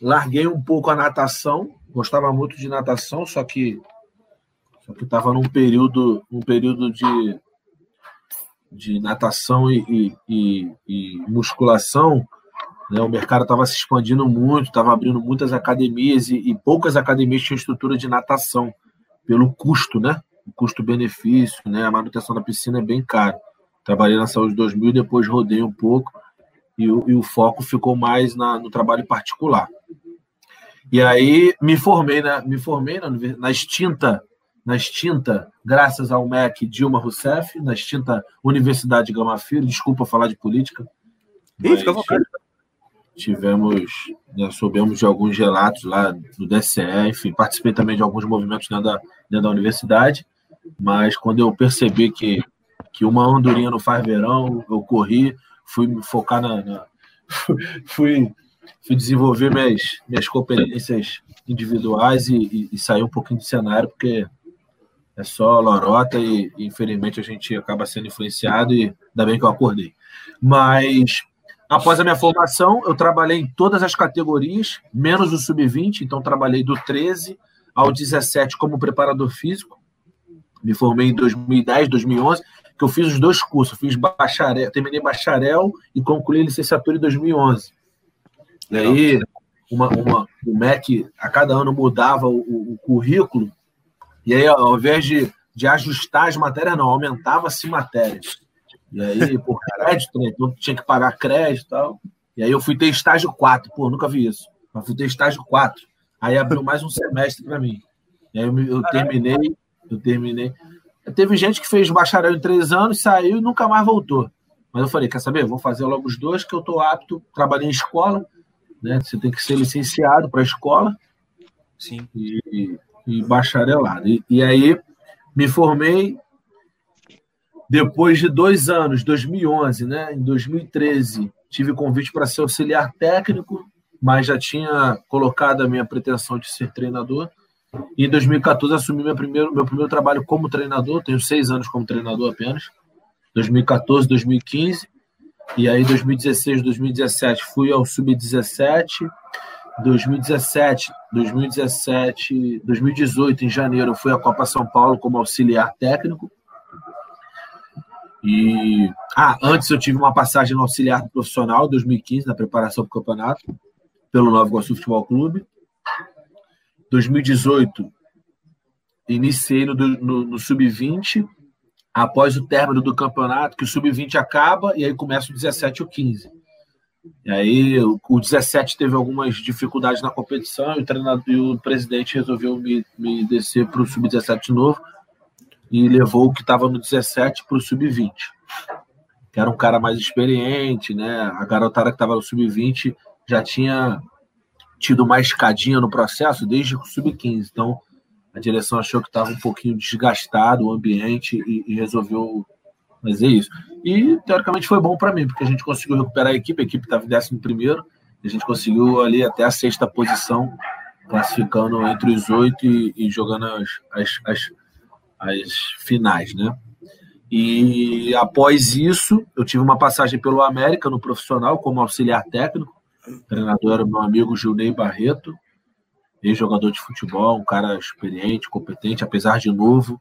Speaker 5: larguei um pouco a natação, gostava muito de natação, só que só que estava num período um período de de natação e, e, e musculação, né? o mercado estava se expandindo muito, estava abrindo muitas academias e, e poucas academias tinham estrutura de natação pelo custo, né? o custo-benefício, né? A manutenção da piscina é bem caro. Trabalhei na Saúde 2000, depois rodei um pouco e o, e o foco ficou mais na, no trabalho particular. E aí me formei na, me formei na, na extinta, na extinta, graças ao MEC Dilma Rousseff, na extinta Universidade Gama Filho. Desculpa falar de política.
Speaker 1: Ih, fica à vontade
Speaker 5: tivemos, né, soubemos de alguns relatos lá do DCE, enfim, participei também de alguns movimentos dentro da, dentro da universidade mas quando eu percebi que, que uma andorinha não faz verão, eu corri, fui me focar na. na fui, fui desenvolver minhas, minhas competências individuais e, e, e sair um pouquinho do cenário, porque é só lorota e, e, infelizmente a gente acaba sendo influenciado e ainda bem que eu acordei. Mas após a minha formação, eu trabalhei em todas as categorias, menos o sub-20, então trabalhei do 13 ao 17 como preparador físico me formei em 2010, 2011, que eu fiz os dois cursos. fiz bacharel, terminei bacharel e concluí licenciatura em 2011. E aí, uma, uma, o MEC a cada ano mudava o, o, currículo, e aí, ao invés de, de ajustar as matérias, não, aumentava-se matérias. E aí, por crédito, né? Então tinha que pagar crédito e tal. E aí eu fui ter estágio 4, pô, nunca vi isso. Mas fui ter estágio 4. Aí abriu mais um semestre para mim. E aí eu, eu terminei eu terminei. Teve gente que fez bacharel em três anos, saiu e nunca mais voltou. Mas eu falei, quer saber? Vou fazer logo os dois, que eu estou apto. Trabalhei em escola, né? Você tem que ser licenciado para a escola.
Speaker 1: Sim.
Speaker 5: E, e bacharelado. E, e aí me formei depois de dois anos, 2011, né? Em 2013 tive convite para ser auxiliar técnico, mas já tinha colocado a minha pretensão de ser treinador. E em 2014 assumi meu primeiro, meu primeiro trabalho como treinador, tenho seis anos como treinador apenas. 2014, 2015. E aí 2016, 2017 fui ao sub-17. 2017, 2017, 2018 em janeiro fui à Copa São Paulo como auxiliar técnico. E ah, antes eu tive uma passagem no auxiliar profissional 2015 na preparação para o campeonato pelo Nova Iguaçu Futebol Clube. 2018, iniciei no, no, no sub-20, após o término do campeonato, que o sub-20 acaba e aí começa o 17 e o 15. E aí o, o 17 teve algumas dificuldades na competição e o, treinador, e o presidente resolveu me, me descer para o sub-17 de novo e levou o que estava no 17 para o sub-20, que era um cara mais experiente, né? A garotada que estava no sub-20 já tinha tido uma escadinha no processo desde o sub-15. Então a direção achou que estava um pouquinho desgastado o ambiente e, e resolveu fazer isso. E teoricamente foi bom para mim, porque a gente conseguiu recuperar a equipe, a equipe estava em 11 primeiro, a gente conseguiu ali até a sexta posição, classificando entre os oito e, e, jogando as, as, as, as finais, né? E após isso, eu tive uma passagem pelo América no profissional como auxiliar técnico. O treinador era meu amigo Gilney Barreto, ex-jogador de futebol, um cara experiente, competente, apesar de novo.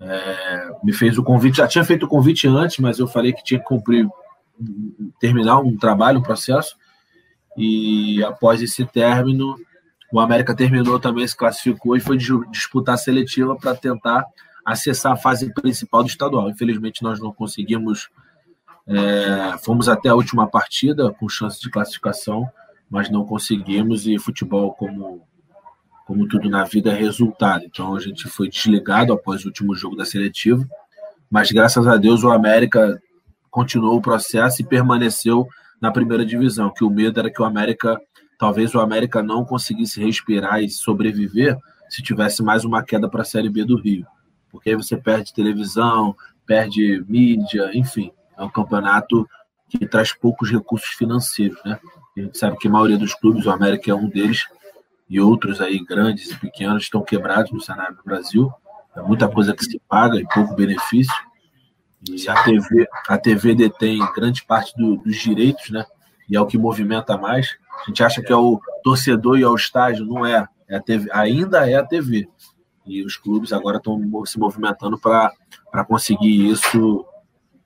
Speaker 5: É, me fez o convite, já tinha feito o convite antes, mas eu falei que tinha que cumprir, terminar um trabalho, um processo. E após esse término, o América terminou também, se classificou e foi disputar a seletiva para tentar acessar a fase principal do estadual. Infelizmente, nós não conseguimos. É, fomos até a última partida com chance de classificação, mas não conseguimos. E futebol, como como tudo na vida, é resultado. Então a gente foi desligado após o último jogo da seletiva, mas graças a Deus o América continuou o processo e permaneceu na primeira divisão, que o medo era que o América, talvez o América não conseguisse respirar e sobreviver se tivesse mais uma queda para a Série B do Rio. Porque aí você perde televisão, perde mídia, enfim, é um campeonato que traz poucos recursos financeiros, né? A gente sabe que a maioria dos clubes, o América é um deles, e outros aí grandes e pequenos estão quebrados no cenário do Brasil. É muita coisa que se paga e pouco benefício. E a TV, a TV detém grande parte do, dos direitos, né? E é o que movimenta mais. A gente acha que é o torcedor e ao estádio, não é. é a TV, ainda é a TV. E os clubes agora estão se movimentando para conseguir isso,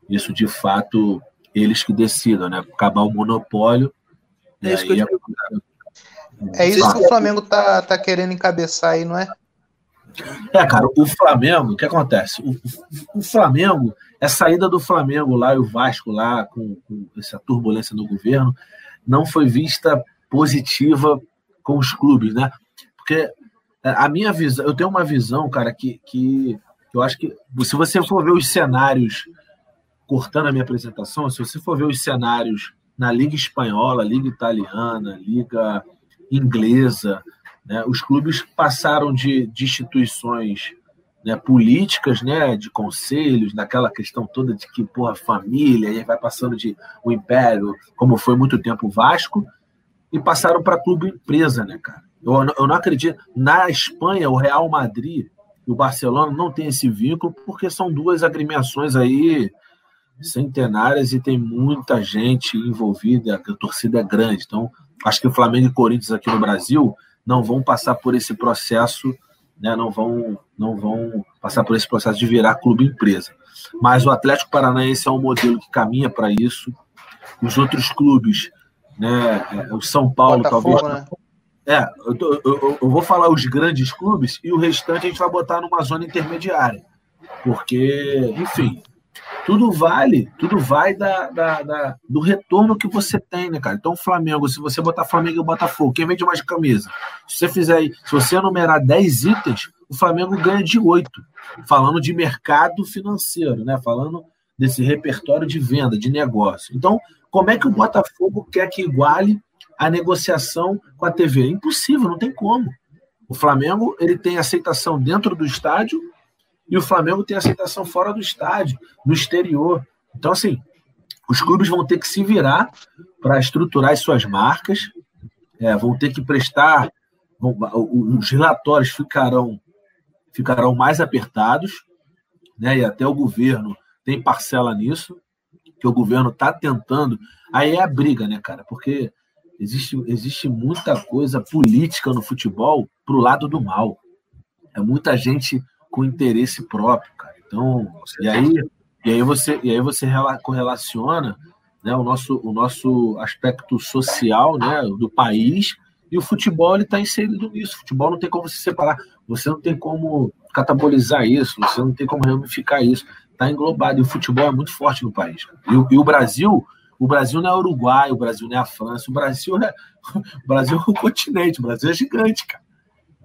Speaker 5: isso de fato, eles que decidam, né? Acabar o monopólio. É isso que eu
Speaker 3: é isso que o Flamengo tá, tá querendo encabeçar aí, não é?
Speaker 5: É, cara, o Flamengo, o que acontece? O, o, Flamengo, a saída do Flamengo lá e o Vasco lá, com, com, essa turbulência no governo, não foi vista positiva com os clubes, né? Porque é, a minha visão, eu tenho uma visão, cara, que, que eu acho que se você for ver os cenários, cortando a minha apresentação, se você for ver os cenários na Liga Espanhola, Liga Italiana, Liga inglesa. Né? Os clubes passaram de, de instituições né, políticas, né, de conselhos, naquela questão toda de que, porra, família, e vai passando de o império, como foi muito tempo o Vasco, e passaram para clube empresa, né, cara? Eu, eu não acredito. Na Espanha, o Real Madrid e o Barcelona não tem esse vínculo, porque são duas agremiações aí centenárias e tem muita gente envolvida, a torcida é grande. Então, acho que o Flamengo e Corinthians aqui no Brasil não vão passar por esse processo, né, não, vão, não vão passar por esse processo de virar clube empresa. Mas o Atlético Paranaense é um modelo que caminha para isso. Os outros clubes, né, é, o São Paulo Botafogo, talvez. Né? É, eu, tô, eu, eu, vou falar os grandes clubes e o restante a gente vai botar numa zona intermediária. Porque, enfim, tudo vale, tudo vai da, da, da, do retorno que você tem, né, cara? Então, o Flamengo, se você botar Flamengo e Botafogo, quem vende mais camisa? Se você fizer aí, se você enumerar 10 itens, o Flamengo ganha de 8. Falando de mercado financeiro, né? Falando desse repertório de venda, de negócio. Então, como é que o Botafogo quer que iguale a negociação com a TV? É impossível, não tem como. O Flamengo ele tem aceitação dentro do estádio e o Flamengo tem aceitação fora do estádio, no exterior. Então, assim, os clubes vão ter que se virar para estruturar as suas marcas, é, vão ter que prestar. Vão, os relatórios ficarão, ficarão mais apertados, né, e até o governo tem parcela nisso, que o governo está tentando. Aí é a briga, né, cara? Porque existe, existe muita coisa política no futebol pro lado do mal. É muita gente com interesse próprio, cara. Então, e aí, e aí você, e aí você correlaciona né, o, nosso, o nosso aspecto social né, do país e o futebol está inserido nisso. O futebol não tem como se separar, você não tem como catabolizar isso, você não tem como ramificar isso. Está englobado. E o futebol é muito forte no país. E, e o Brasil, O Brasil não é Uruguai, o Brasil não é a França, o Brasil é o Brasil é um continente, o Brasil é gigante, cara.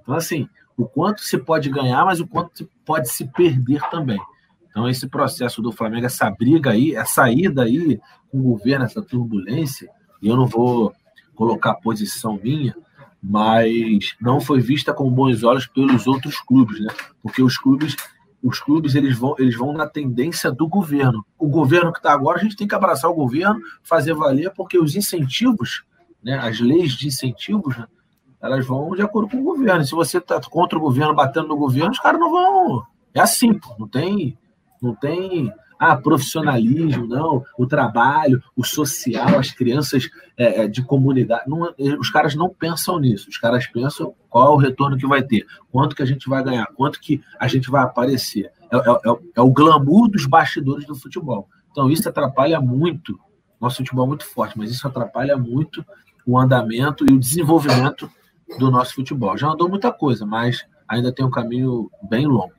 Speaker 5: Então, assim, o quanto se pode ganhar, mas o quanto pode se perder também. Então, esse processo do Flamengo, essa briga aí, essa saída aí com o governo, essa turbulência, e eu não vou colocar posição minha, mas não foi vista com bons olhos pelos outros clubes, né? Porque os clubes, os clubes eles vão, eles vão na tendência do governo. O governo que está agora, a gente tem que abraçar o governo, fazer valer, porque os incentivos, né, as leis de incentivos, né, elas vão de acordo com o governo. Se você está contra o governo, batendo no governo, os caras não vão. É assim, pô. não tem, não tem ah, profissionalismo, não, o trabalho, o social, as crianças é, é de comunidade. Não, os caras não pensam nisso. Os caras pensam qual é o retorno que vai ter, quanto que a gente vai ganhar, quanto que a gente vai aparecer. É, é, é, é o glamour dos bastidores do futebol. Então isso atrapalha muito. Nosso futebol é muito forte, mas isso atrapalha muito o andamento e o desenvolvimento do nosso futebol. Já andou muita coisa, mas ainda tem um caminho bem longo.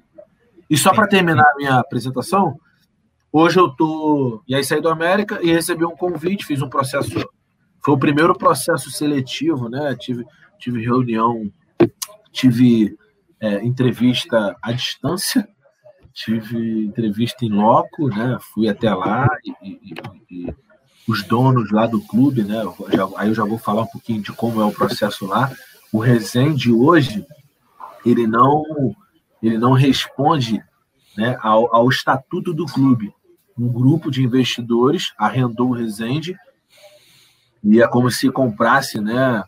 Speaker 5: E só para terminar a minha apresentação, Hoje eu tô. E aí saí do América e recebi um convite, fiz um processo. Foi o primeiro processo seletivo, né? Tive, tive reunião, tive é, entrevista à distância, tive entrevista em loco, né? Fui até lá e, e, e os donos lá do clube, né? Eu já, aí eu já vou falar um pouquinho de como é o processo lá. O Resende hoje, ele não, ele não responde né, ao, ao estatuto do clube um grupo de investidores arrendou o Resende e é como se comprasse né,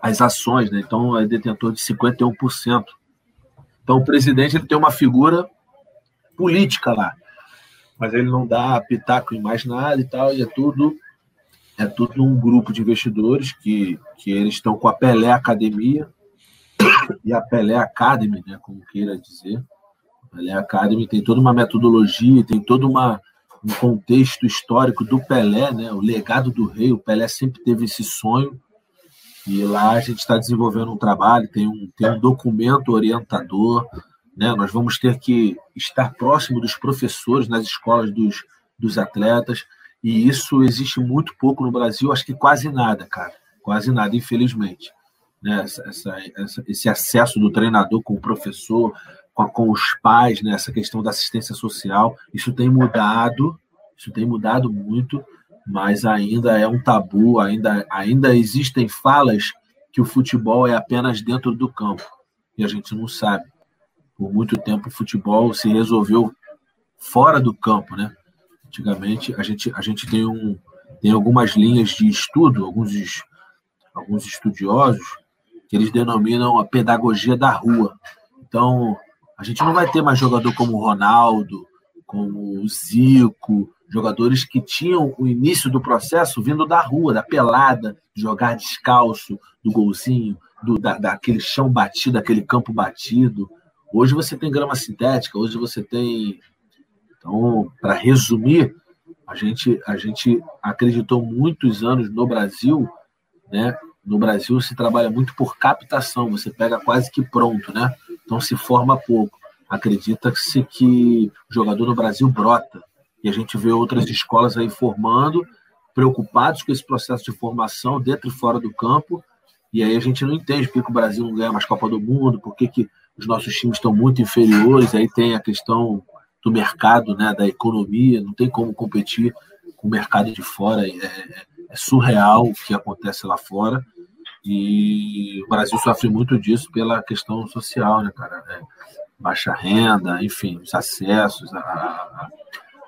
Speaker 5: as ações, né? então é detentor de 51%. Então o presidente ele tem uma figura política lá, mas ele não dá pitaco em mais nada e tal, e é tudo é tudo um grupo de investidores que, que eles estão com a Pelé Academia e a Pelé Academy, né, como queira dizer. A Pelé Academy tem toda uma metodologia, tem toda uma um contexto histórico do Pelé, né? O legado do rei, o Pelé sempre teve esse sonho e lá a gente está desenvolvendo um trabalho, tem um, tem um documento orientador, né? Nós vamos ter que estar próximo dos professores nas escolas dos, dos atletas e isso existe muito pouco no Brasil, acho que quase nada, cara, quase nada, infelizmente. Né? Essa, essa, esse acesso do treinador com o professor, com, com os pais, né, essa questão da assistência social, isso tem mudado, isso tem mudado muito, mas ainda é um tabu, ainda, ainda existem falas que o futebol é apenas dentro do campo, e a gente não sabe. Por muito tempo o futebol se resolveu fora do campo, né? Antigamente a gente, a gente tem, um, tem algumas linhas de estudo, alguns, alguns estudiosos, que eles denominam a pedagogia da rua. Então, a gente não vai ter mais jogador como Ronaldo, como o Zico, jogadores que tinham o início do processo vindo da rua, da pelada, de jogar descalço, do golzinho, do, da, daquele chão batido, daquele campo batido. Hoje você tem grama sintética, hoje você tem. Então, para resumir, a gente, a gente acreditou muitos anos no Brasil, né? No Brasil se trabalha muito por captação, você pega quase que pronto, né? Então se forma pouco. Acredita-se que o jogador no Brasil brota. E a gente vê outras escolas aí formando, preocupados com esse processo de formação dentro e fora do campo. E aí a gente não entende por que o Brasil não ganha mais Copa do Mundo, por que, que os nossos times estão muito inferiores. Aí tem a questão do mercado, né, da economia, não tem como competir com o mercado de fora. É, é, surreal o que acontece lá fora. E o Brasil sofre muito disso pela questão social, né, cara? É, baixa renda, enfim, os acessos, a, a,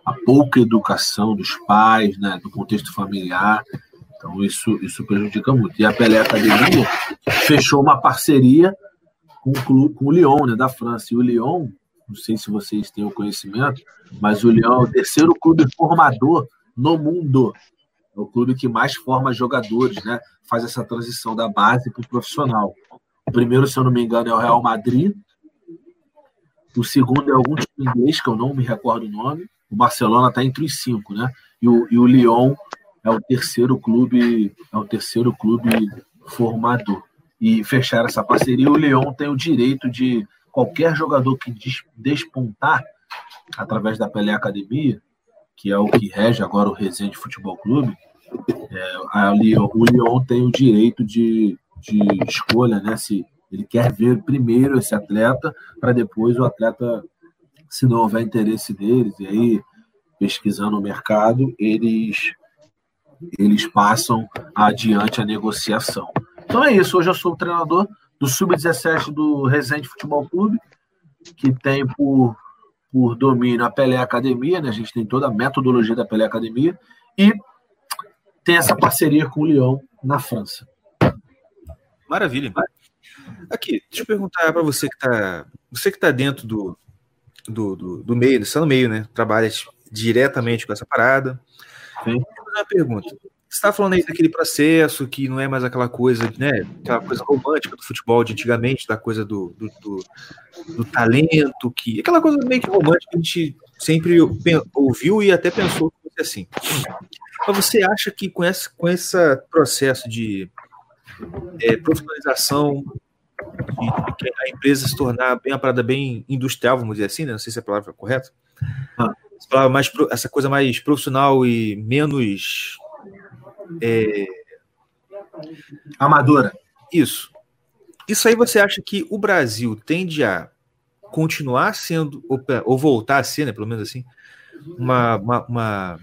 Speaker 5: a, pouca educação dos pais, né, do contexto familiar. Então, isso, isso prejudica muito. E a Pelé Academia fechou uma parceria com o, clube, com o Lyon, né, da França. E o Lyon, não sei se vocês têm o conhecimento, mas o Lyon é o terceiro clube formador no mundo é o clube que mais forma jogadores, né? Faz essa transição da base para o profissional. O primeiro, se eu não me engano, é o Real Madrid. O segundo é algum time inglês, que eu não me recordo o nome. O Barcelona está entre os cinco, né? E o, e o Lyon é o terceiro clube, é o terceiro clube formador. E fechar essa parceria, o Lyon tem o direito de qualquer jogador que despontar através da Pelé Academia, que é o que rege agora o Resende Futebol Clube, é, ali, o Lyon tem o direito de, de escolha, né? Se ele quer ver primeiro esse atleta, para depois o atleta, se não houver interesse deles, e aí pesquisando o mercado, eles, eles passam adiante a negociação. Então é isso. Hoje eu sou o treinador do Sub-17 do Resende Futebol Clube, que tem por, por domínio a Pelé Academia, né? a gente tem toda a metodologia da Pelé Academia, e tem essa parceria com o Lyon na França.
Speaker 1: Maravilha. Aqui, deixa eu perguntar para você que está você que tá dentro do, do, do, do meio, está no meio, né? Trabalha diretamente com essa parada. Sim. Uma pergunta. Você está falando aí daquele processo que não é mais aquela coisa, né? Aquela coisa romântica do futebol de antigamente, da coisa do, do, do, do talento, que aquela coisa meio que romântica que a gente sempre ouviu e até pensou que fosse assim. Mas você acha que com esse, com esse processo de é, profissionalização, de, de, a empresa se tornar bem uma parada bem industrial, vamos dizer assim, né? não sei se é a palavra é correta, ah. mais, essa coisa mais profissional e menos é...
Speaker 5: amadora.
Speaker 1: Isso. Isso aí você acha que o Brasil tende a continuar sendo, ou, voltar a ser, né, pelo menos assim, uma, uma, uma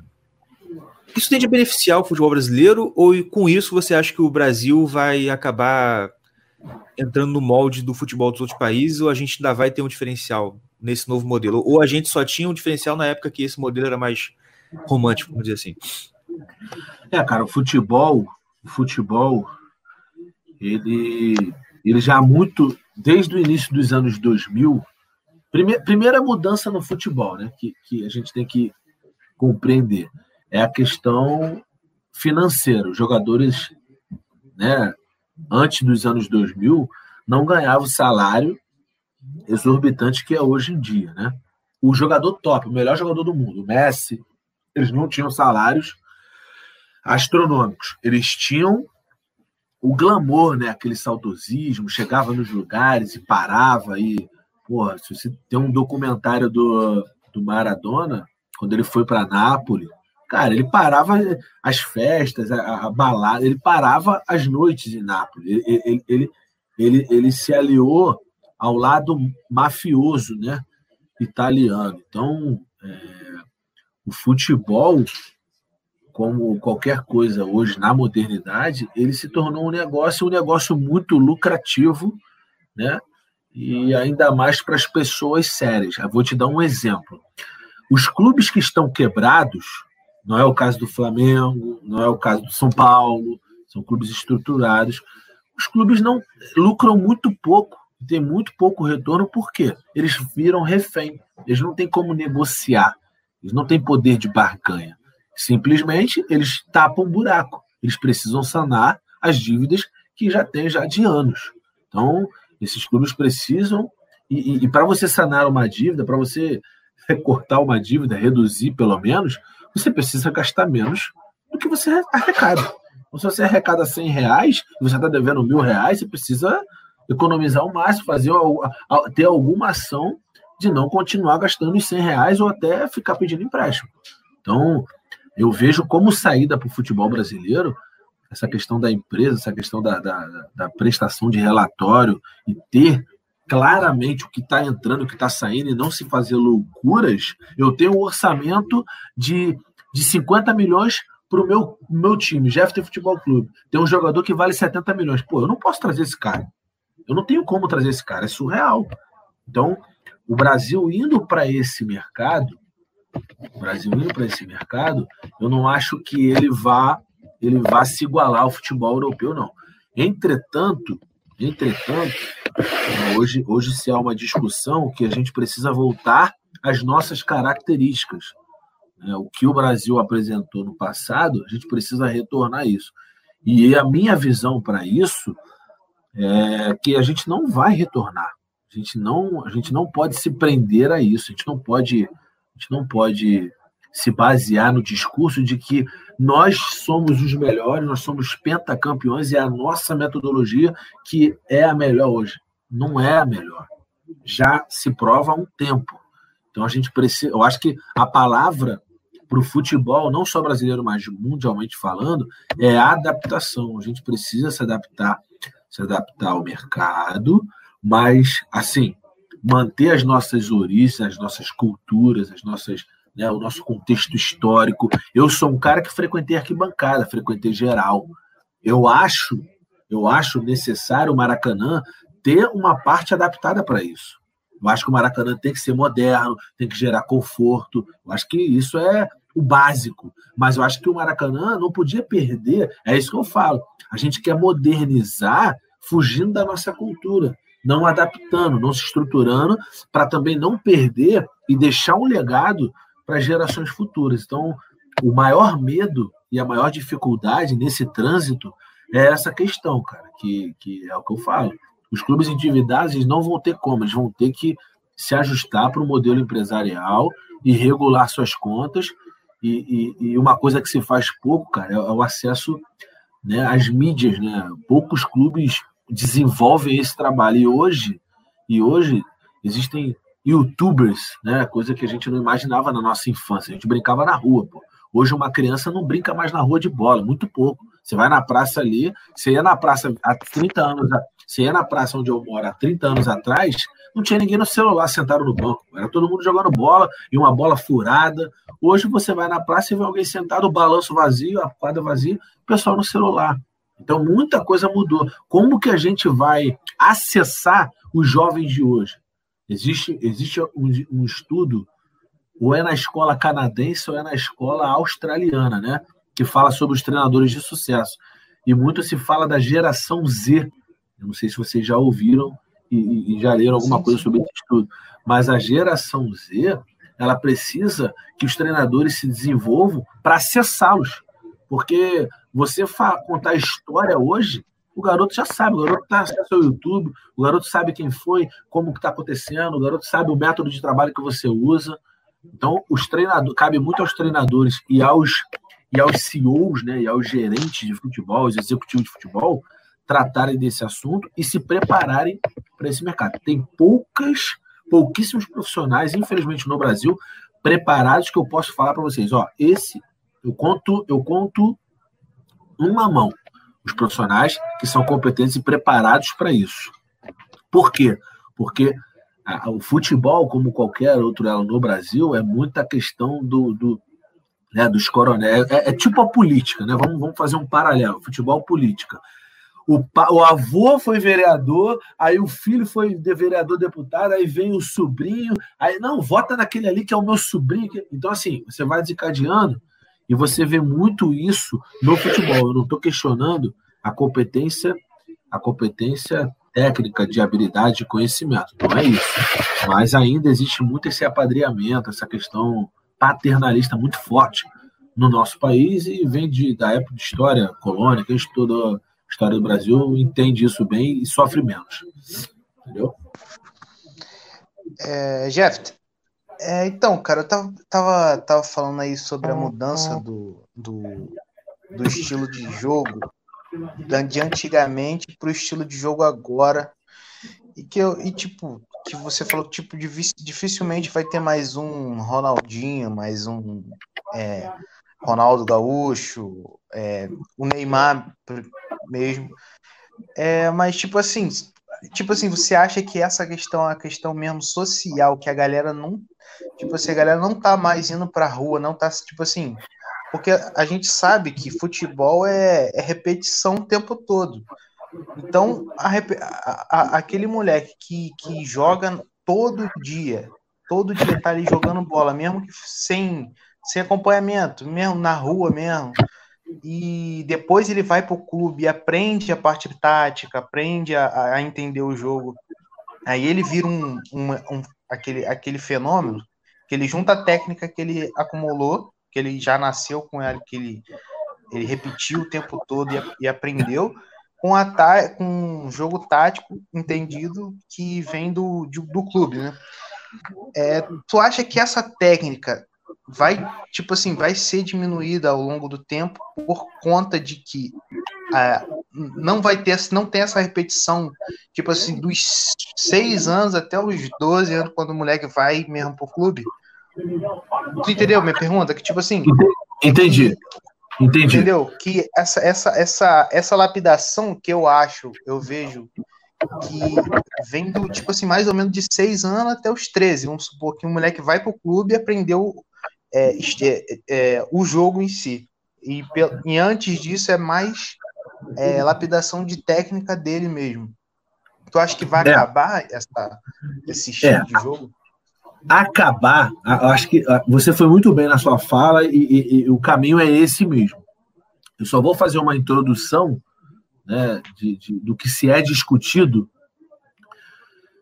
Speaker 1: isso tende a beneficiar o futebol brasileiro ou com isso você acha que o Brasil vai acabar entrando no molde do futebol dos outros países ou a gente ainda vai ter um diferencial nesse novo modelo? Ou a gente só tinha um diferencial na época que esse modelo era mais romântico, vamos dizer assim?
Speaker 5: É, cara, o futebol, o futebol, ele, ele já muito, desde o início dos anos 2000, prime, primeira mudança no futebol, né, que, que a gente tem que compreender é a questão financeira. Os jogadores, né, antes dos anos 2000, não ganhavam salário exorbitante que é hoje em dia, né? O jogador top, o melhor jogador do mundo, o Messi, eles não tinham salários astronômicos. Eles tinham o glamour, né? Aquele saudosismo, chegava nos lugares e parava e, porra, se você tem um documentário do, do Maradona, quando ele foi para Nápoles, Cara, ele parava as festas, a, a, balada, ele parava as noites em Nápoles. Ele, ele, ele, ele, ele se aliou ao lado mafioso, né? Italiano. Então, é, o futebol, como qualquer coisa hoje na modernidade, ele se tornou um negócio, um negócio muito lucrativo, né? E ainda mais para as pessoas sérias. Eu vou te dar um exemplo. Os clubes que estão quebrados, não é o caso do Flamengo, não é o caso do São Paulo, são clubes estruturados. Os clubes não lucram muito pouco, tem muito pouco retorno, porque eles viram refém, eles não têm como negociar, eles não têm poder de barganha. Simplesmente eles tapam um buraco, eles precisam sanar as dívidas que já têm já de anos. Então, esses clubes precisam, e, e, e para você sanar uma dívida, para você cortar uma dívida, reduzir pelo menos, você precisa gastar menos do que você arrecada. Então, se você arrecada 100 reais você está devendo mil reais, você precisa economizar o máximo, fazer ter alguma ação de não continuar gastando os 100 reais ou até ficar pedindo empréstimo. Então, eu vejo como saída para o futebol brasileiro essa questão da empresa, essa questão da, da, da prestação de relatório e ter claramente o que está entrando, o que está saindo e não se fazer loucuras, eu tenho um orçamento de, de 50 milhões para o meu, meu time, Jeff Futebol Clube. Tem um jogador que vale 70 milhões. Pô, eu não posso trazer esse cara. Eu não tenho como trazer esse cara, é surreal. Então, o Brasil indo para esse mercado, o Brasil indo para esse mercado, eu não acho que ele vá ele vá se igualar ao futebol europeu, não. Entretanto, entretanto, Hoje, hoje se há uma discussão que a gente precisa voltar às nossas características. Né? O que o Brasil apresentou no passado, a gente precisa retornar isso. E a minha visão para isso é que a gente não vai retornar. A gente não, a gente não pode se prender a isso. A gente não pode, a gente não pode se basear no discurso de que nós somos os melhores, nós somos pentacampeões e é a nossa metodologia que é a melhor hoje. Não é a melhor. Já se prova há um tempo. Então a gente precisa. Eu acho que a palavra para o futebol, não só brasileiro, mas mundialmente falando, é adaptação. A gente precisa se adaptar, se adaptar ao mercado, mas assim manter as nossas origens, as nossas culturas, as nossas né, o nosso contexto histórico. Eu sou um cara que frequentei arquibancada, frequentei geral. Eu acho, eu acho necessário o Maracanã ter uma parte adaptada para isso. Eu acho que o Maracanã tem que ser moderno, tem que gerar conforto. Eu acho que isso é o básico. Mas eu acho que o Maracanã não podia perder. É isso que eu falo. A gente quer modernizar fugindo da nossa cultura, não adaptando, não se estruturando, para também não perder e deixar um legado para gerações futuras. Então, o maior medo e a maior dificuldade nesse trânsito é essa questão, cara, que, que é o que eu falo. Os clubes endividados eles não vão ter como, eles vão ter que se ajustar para o modelo empresarial e regular suas contas. E, e, e, uma coisa que se faz pouco, cara, é, é o acesso né, às mídias. Né? Poucos clubes desenvolvem esse trabalho. E hoje, e hoje existem youtubers, né? Coisa que a gente não imaginava na nossa infância. A gente brincava na rua, pô. Hoje uma criança não brinca mais na rua de bola, muito pouco. Você vai na praça ali, você ia na praça há 30 anos, você ia na praça onde eu moro há 30 anos atrás, não tinha ninguém no celular sentado no banco. Era todo mundo jogando bola e uma bola furada. Hoje você vai na praça e vê alguém sentado, o balanço vazio, a quadra vazia, o pessoal no celular. Então muita coisa mudou. Como que a gente vai acessar os jovens de hoje? Existe, existe um, um estudo, ou é na escola canadense ou é na escola australiana, né? Que fala sobre os treinadores de sucesso. E muito se fala da geração Z. Eu não sei se vocês já ouviram e, e já leram alguma coisa sobre esse estudo. Mas a geração Z, ela precisa que os treinadores se desenvolvam para acessá-los. Porque você contar história hoje o garoto já sabe, o garoto está acesso ao YouTube, o garoto sabe quem foi, como que está acontecendo, o garoto sabe o método de trabalho que você usa. Então, os treinadores, cabe muito aos treinadores e aos e aos CEOs, né, e aos gerentes de futebol, os executivos de futebol, tratarem desse assunto e se prepararem para esse mercado. Tem poucas, pouquíssimos profissionais, infelizmente no Brasil, preparados que eu posso falar para vocês, ó, esse eu conto, eu conto uma mão os profissionais que são competentes e preparados para isso. Por quê? Porque a, o futebol, como qualquer outro ela no Brasil, é muita questão do, do né, dos coronéis. É, é, tipo a política, né? Vamos, vamos fazer um paralelo: futebol, política. O, o, avô foi vereador, aí o filho foi de vereador deputado, aí vem o sobrinho, aí não, vota naquele ali que é o meu sobrinho. Então, assim, você vai desencadeando e você vê muito isso no futebol. Eu não estou questionando a competência, a competência técnica de habilidade de conhecimento. Não é isso. Mas ainda existe muito esse apadreamento, essa questão paternalista muito forte no nosso país e vem de, da época de história colônia, quem estudou a história do Brasil entende isso bem e sofre menos. Entendeu?
Speaker 3: É, Jeff, é, então, cara, eu tava, tava, tava falando aí sobre a mudança do, do, do estilo de jogo de antigamente para o estilo de jogo agora. E que eu, e tipo, que você falou que tipo, dificilmente vai ter mais um Ronaldinho, mais um é, Ronaldo Gaúcho, é, o Neymar mesmo. É, mas tipo assim, tipo assim, você acha que essa questão é uma questão mesmo social, que a galera não Tipo assim, a galera não tá mais indo pra rua, não tá, tipo assim. Porque a gente sabe que futebol é, é repetição o tempo todo. Então, a, a, aquele moleque que, que joga todo dia, todo dia tá ali jogando bola, mesmo que sem, sem acompanhamento, mesmo na rua mesmo, e depois ele vai pro clube aprende a parte tática, aprende a, a entender o jogo. Aí ele vira um, um, um, aquele, aquele fenômeno que ele junta a técnica que ele acumulou, que ele já nasceu com ela, que ele, ele repetiu o tempo todo e, e aprendeu, com, a com um jogo tático entendido que vem do, do, do clube, né? É, tu acha que essa técnica vai, tipo assim, vai ser diminuída ao longo do tempo por conta de que é, não vai ter, não tem essa repetição, tipo assim, dos seis anos até os 12 anos, quando o moleque vai mesmo pro clube? Tu entendeu minha pergunta? Que tipo assim.
Speaker 5: Entendi. Entendi.
Speaker 3: Entendeu? Que essa, essa, essa, essa lapidação que eu acho, eu vejo que vem do, tipo assim, mais ou menos de 6 anos até os 13. Vamos supor que um moleque vai pro clube e aprendeu é, é, é, o jogo em si. E, e, antes disso é mais é, lapidação de técnica dele mesmo. Tu acha que vai é. acabar essa, esse estilo é. de jogo?
Speaker 5: Acabar, acho que você foi muito bem na sua fala e, e, e, o caminho é esse mesmo. Eu só vou fazer uma introdução né, de, de, do que se é discutido.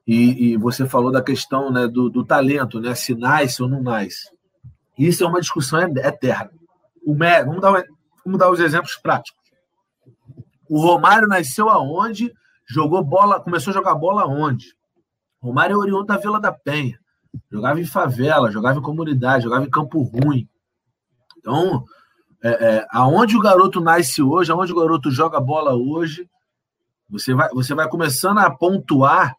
Speaker 5: E, e você falou da questão né, do, do, talento, né, se nasce ou não nasce. Isso é uma discussão eterna. O vamos, dar, vamos dar os exemplos práticos. O Romário nasceu aonde? Jogou bola, começou a jogar bola aonde? Romário é oriundo da Vila da Penha. Jogava em favela, jogava em comunidade, jogava em campo ruim. Então, é, é, aonde o garoto nasce hoje, aonde o garoto joga bola hoje, você vai, você vai começando a pontuar,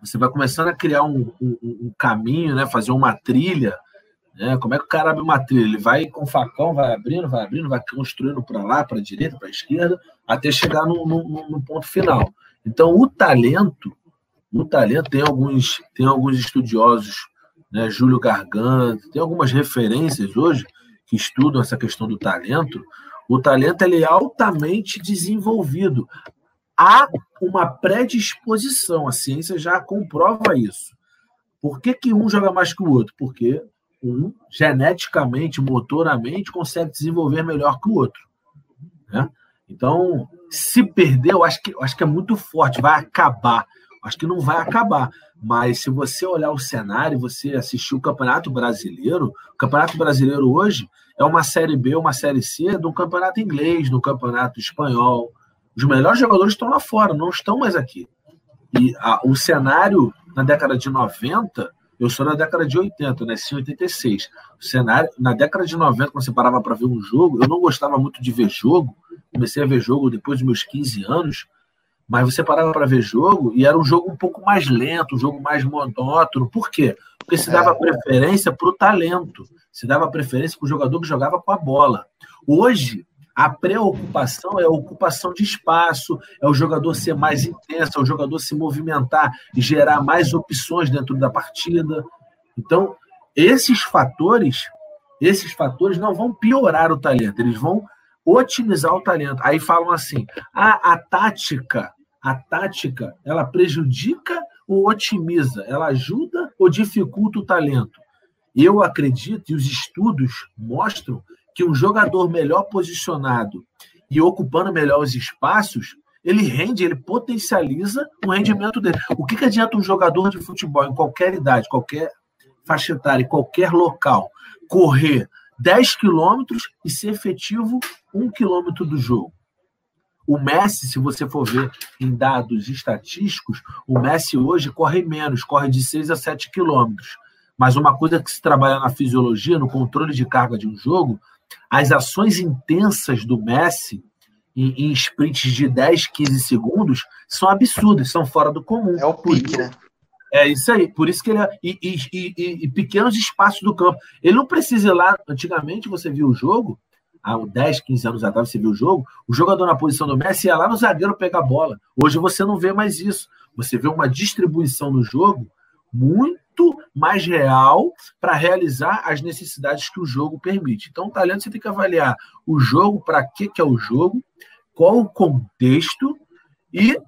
Speaker 5: você vai começando a criar um, um, um caminho, né, fazer uma trilha. Né, como é que o cara abre uma trilha? Ele vai com facão, vai abrindo, vai abrindo, vai construindo para lá, para direita, para esquerda, até chegar no, no, no ponto final. Então, o talento, o talento tem alguns, tem alguns estudiosos, né, Júlio Garganta, tem algumas referências hoje que estudam essa questão do talento, o talento ele é altamente desenvolvido. Há uma predisposição, a ciência já comprova isso. Por que, que um joga mais que o outro? Porque um, geneticamente, motoramente, consegue desenvolver melhor que o outro. Né? Então, se perder, eu acho que, eu acho que é muito forte, vai acabar. Acho que não vai acabar. Mas se você olhar o cenário, você assistir o Campeonato Brasileiro, o Campeonato Brasileiro hoje é uma Série B, uma Série C do Campeonato Inglês, do Campeonato Espanhol. Os melhores jogadores estão lá fora, não estão mais aqui. E a, o cenário na década de 90, eu sou na década de 80, nasci em 86. O cenário, na década de 90, quando você parava para ver um jogo, eu não gostava muito de ver jogo, comecei a ver jogo depois dos meus 15 anos, mas você parava para ver jogo e era um jogo um pouco mais lento, um jogo mais monótono. Por quê? Porque se dava é. preferência para o talento, se dava preferência para o jogador que jogava com a bola. Hoje, a preocupação é a ocupação de espaço, é o jogador ser mais intenso, é o jogador se movimentar e gerar mais opções dentro da partida. Então, esses fatores, esses fatores não vão piorar o talento, eles vão otimizar o talento. Aí falam assim: ah, a tática a tática ela prejudica ou otimiza? Ela ajuda ou dificulta o talento? Eu acredito, e os estudos mostram, que um jogador melhor posicionado e ocupando melhor os espaços, ele rende, ele potencializa o rendimento dele. O que, que adianta um jogador de futebol em qualquer idade, qualquer faixa etária, em qualquer local, correr 10 quilômetros e ser efetivo um quilômetro do jogo? O Messi, se você for ver em dados estatísticos, o Messi hoje corre menos, corre de 6 a 7 quilômetros. Mas uma coisa que se trabalha na fisiologia, no controle de carga de um jogo, as ações intensas do Messi em, em sprints de 10, 15 segundos são absurdas, são fora do comum.
Speaker 3: É o pique, né?
Speaker 5: É isso aí, por isso que ele é, e, e, e, e, pequenos espaços do campo. Ele não precisa ir lá. Antigamente você viu o jogo, há 10, 15 anos atrás, você viu o jogo, o jogador na posição do Messi ia lá no zagueiro pegar a bola. Hoje você não vê mais isso. Você vê uma distribuição no jogo muito mais real para realizar as necessidades que o jogo permite. Então, o talento você tem que avaliar o jogo, para que, que é o jogo, qual o contexto e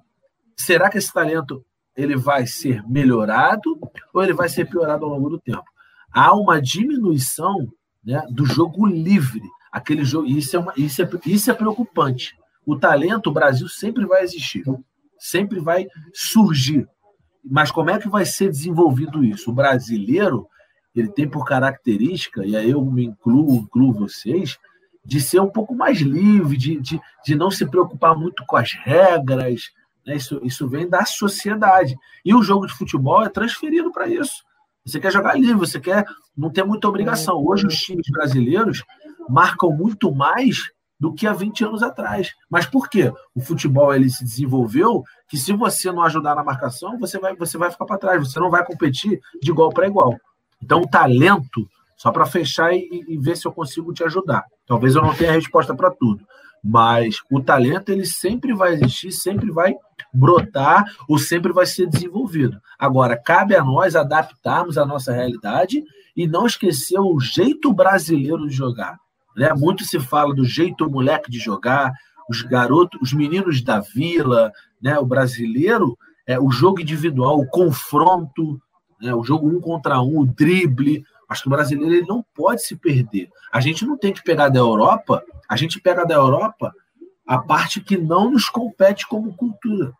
Speaker 5: será que esse talento ele vai ser melhorado ou ele vai ser piorado ao longo do tempo? Há uma diminuição né, do jogo livre aquele jogo. Isso é, uma, isso, é, isso é preocupante. O talento, o Brasil sempre vai existir, sempre vai surgir. Mas como é que vai ser desenvolvido isso? O brasileiro ele tem por característica, e aí eu me incluo, incluo vocês, de ser um pouco mais livre, de, de, de não se preocupar muito com as regras. Né? Isso, isso vem da sociedade. E o jogo de futebol é transferido para isso. Você quer jogar livre, você quer não ter muita obrigação. Hoje, os times brasileiros marcam muito mais do que há 20 anos atrás. Mas por quê? O futebol ele se desenvolveu que se você não ajudar na marcação, você vai, você vai ficar para trás, você não vai competir de igual para igual. Então, o talento, só para fechar e, e, ver se eu consigo te ajudar. Talvez eu não tenha resposta para tudo, mas o talento ele sempre vai existir, sempre vai brotar ou sempre vai ser desenvolvido. Agora, cabe a nós adaptarmos a nossa realidade e não esquecer o jeito brasileiro de jogar. Né? Muito se fala do jeito moleque de jogar, os garotos, os meninos da vila, né? o brasileiro, é, o jogo individual, o confronto, né? o jogo um contra um, o drible. Acho que o brasileiro ele não pode se perder. A gente não tem que pegar da Europa, a gente pega da Europa a parte que não nos compete como cultura.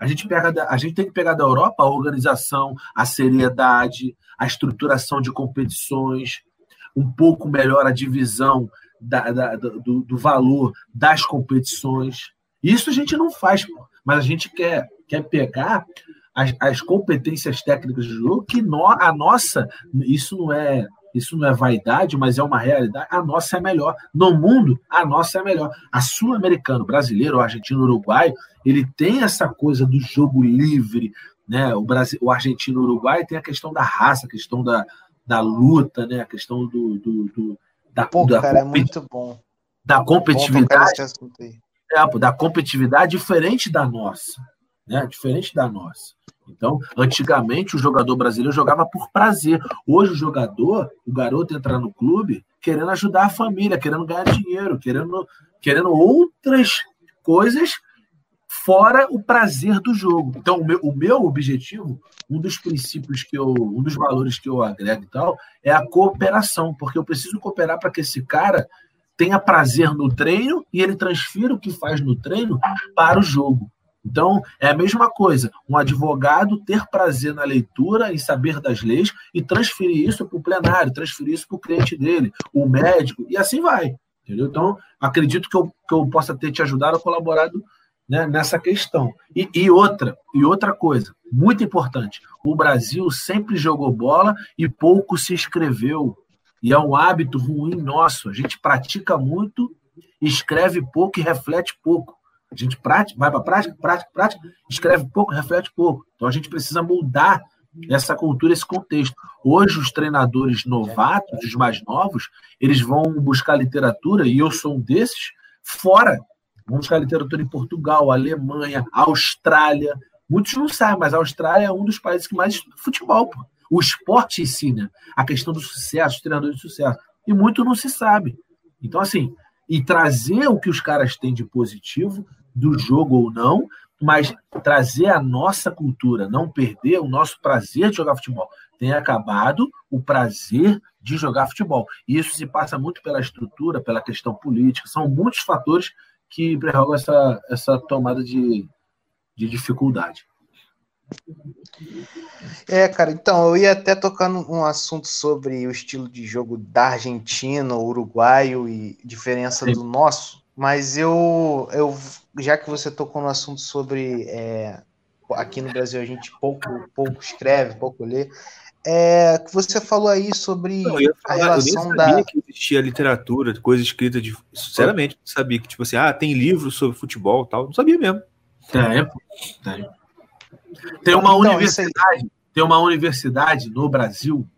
Speaker 5: A gente, pega da, a gente tem que pegar da Europa a organização, a seriedade, a estruturação de competições, um pouco melhor a divisão da, da, do, do, valor das competições. Isso a gente não faz, mas a gente quer, quer pegar as, as competências técnicas do jogo que no, a nossa, isso não é isso não é vaidade, mas é uma realidade. A nossa é melhor. No mundo, a nossa é melhor. A sul-americano, brasileiro, o argentino, uruguaio, ele tem essa coisa do jogo livre, né? O, Brasil, o argentino, uruguai tem a questão da raça, a questão da, da luta, né? A questão do, do, do
Speaker 3: da, Pô, da, cara, é muito bom.
Speaker 5: Da competitividade. É, da competitividade diferente da nossa, né? Diferente da nossa. Então, antigamente o jogador brasileiro jogava por prazer. Hoje o jogador, o garoto entra no clube querendo ajudar a família, querendo ganhar dinheiro, querendo, querendo outras coisas fora o prazer do jogo. Então, o meu, o meu objetivo, um dos princípios que eu, um dos valores que eu agrego e tal, é a cooperação, porque eu preciso cooperar para que esse cara tenha prazer no treino e ele transfira o que faz no treino para o jogo. Então, é a mesma coisa, um advogado ter prazer na leitura e saber das leis e transferir isso para o plenário, transferir isso para o cliente dele, o médico, e assim vai. Entendeu? Então, acredito que eu, que eu possa ter te ajudado, colaborado né, nessa questão. E, e, outra, e outra coisa, muito importante: o Brasil sempre jogou bola e pouco se escreveu. E é um hábito ruim nosso. A gente pratica muito, escreve pouco e reflete pouco. A gente prática, vai para prática, prática, prática, escreve pouco, reflete pouco. Então a gente precisa mudar essa cultura, esse contexto. Hoje, os treinadores novatos, os mais novos, eles vão buscar literatura, e eu sou um desses, fora. Vão buscar literatura em Portugal, Alemanha, Austrália. Muitos não sabem, mas a Austrália é um dos países que mais futebol. Pô. O esporte ensina a questão do sucesso, os treinadores de sucesso. E muito não se sabe. Então, assim, e trazer o que os caras têm de positivo do jogo ou não, mas trazer a nossa cultura, não perder o nosso prazer de jogar futebol. Tem acabado o prazer de jogar futebol. E isso se passa muito pela estrutura, pela questão política, são muitos fatores que prerrogam essa, essa tomada de, de dificuldade.
Speaker 3: É, cara, então eu ia até tocar num assunto sobre o estilo de jogo da Argentina, uruguaio e diferença Sim. do nosso, mas eu, eu já que você tocou no assunto sobre é, aqui no Brasil a gente pouco, pouco escreve, pouco lê, é, que você falou aí sobre não, falar, a relação eu nem sabia
Speaker 1: da. que existia literatura, coisa escrita de. Sinceramente, não sabia que, tipo assim, ah, tem livro sobre futebol tal. Não sabia mesmo.
Speaker 5: Tem, tem. Tem uma então, universidade, tem uma universidade no Brasil,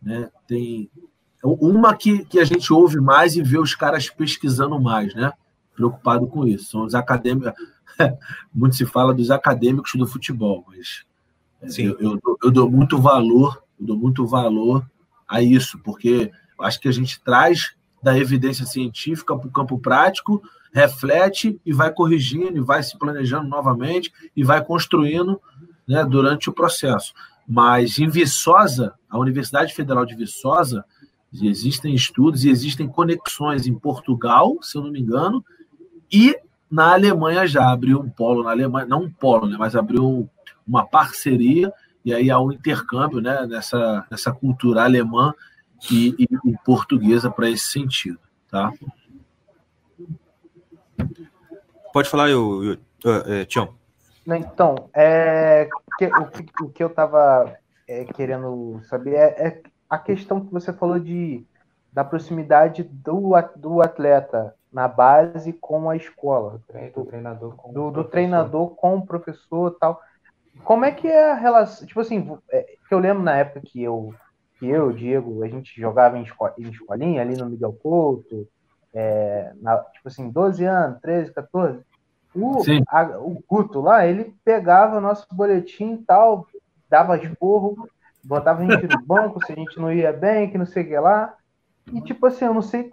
Speaker 5: né? Tem uma que, que a gente ouve mais e vê os caras pesquisando mais, né? Preocupado com isso. São os acadêmicos. Muito se fala dos acadêmicos do futebol, mas Sim. Eu, eu, eu dou muito valor, eu dou muito valor a isso, porque eu acho que a gente traz da evidência científica para o campo prático, reflete e vai corrigindo, e vai se planejando novamente e vai construindo né, durante o processo. Mas em Viçosa, a Universidade Federal de Viçosa, existem estudos e existem conexões em Portugal, se eu não me engano, e na Alemanha já abriu um polo na Alemanha, não um polo, né, mas abriu uma parceria, e aí há um intercâmbio né, nessa, nessa cultura alemã e, e, e portuguesa para esse sentido. Tá?
Speaker 1: Pode falar, eu, eu, é, Tião.
Speaker 3: Então, é, que, o, o, que eu estava é, querendo saber é, é, a questão que você falou de, da proximidade do, do atleta na base com a escola. Do treinador com, do, do treinador com o professor tal. Como é que é a relação? Tipo assim, é, que eu lembro na época que eu que eu, Diego, a gente jogava em, esco em escolinha ali no Miguel Couto, é, na, tipo assim, 12 anos, 13, 14. O, a, o Guto lá, ele pegava nosso boletim e tal, dava esporro, botava a gente no banco se a gente não ia bem, que não sei o que lá. E tipo assim, eu não sei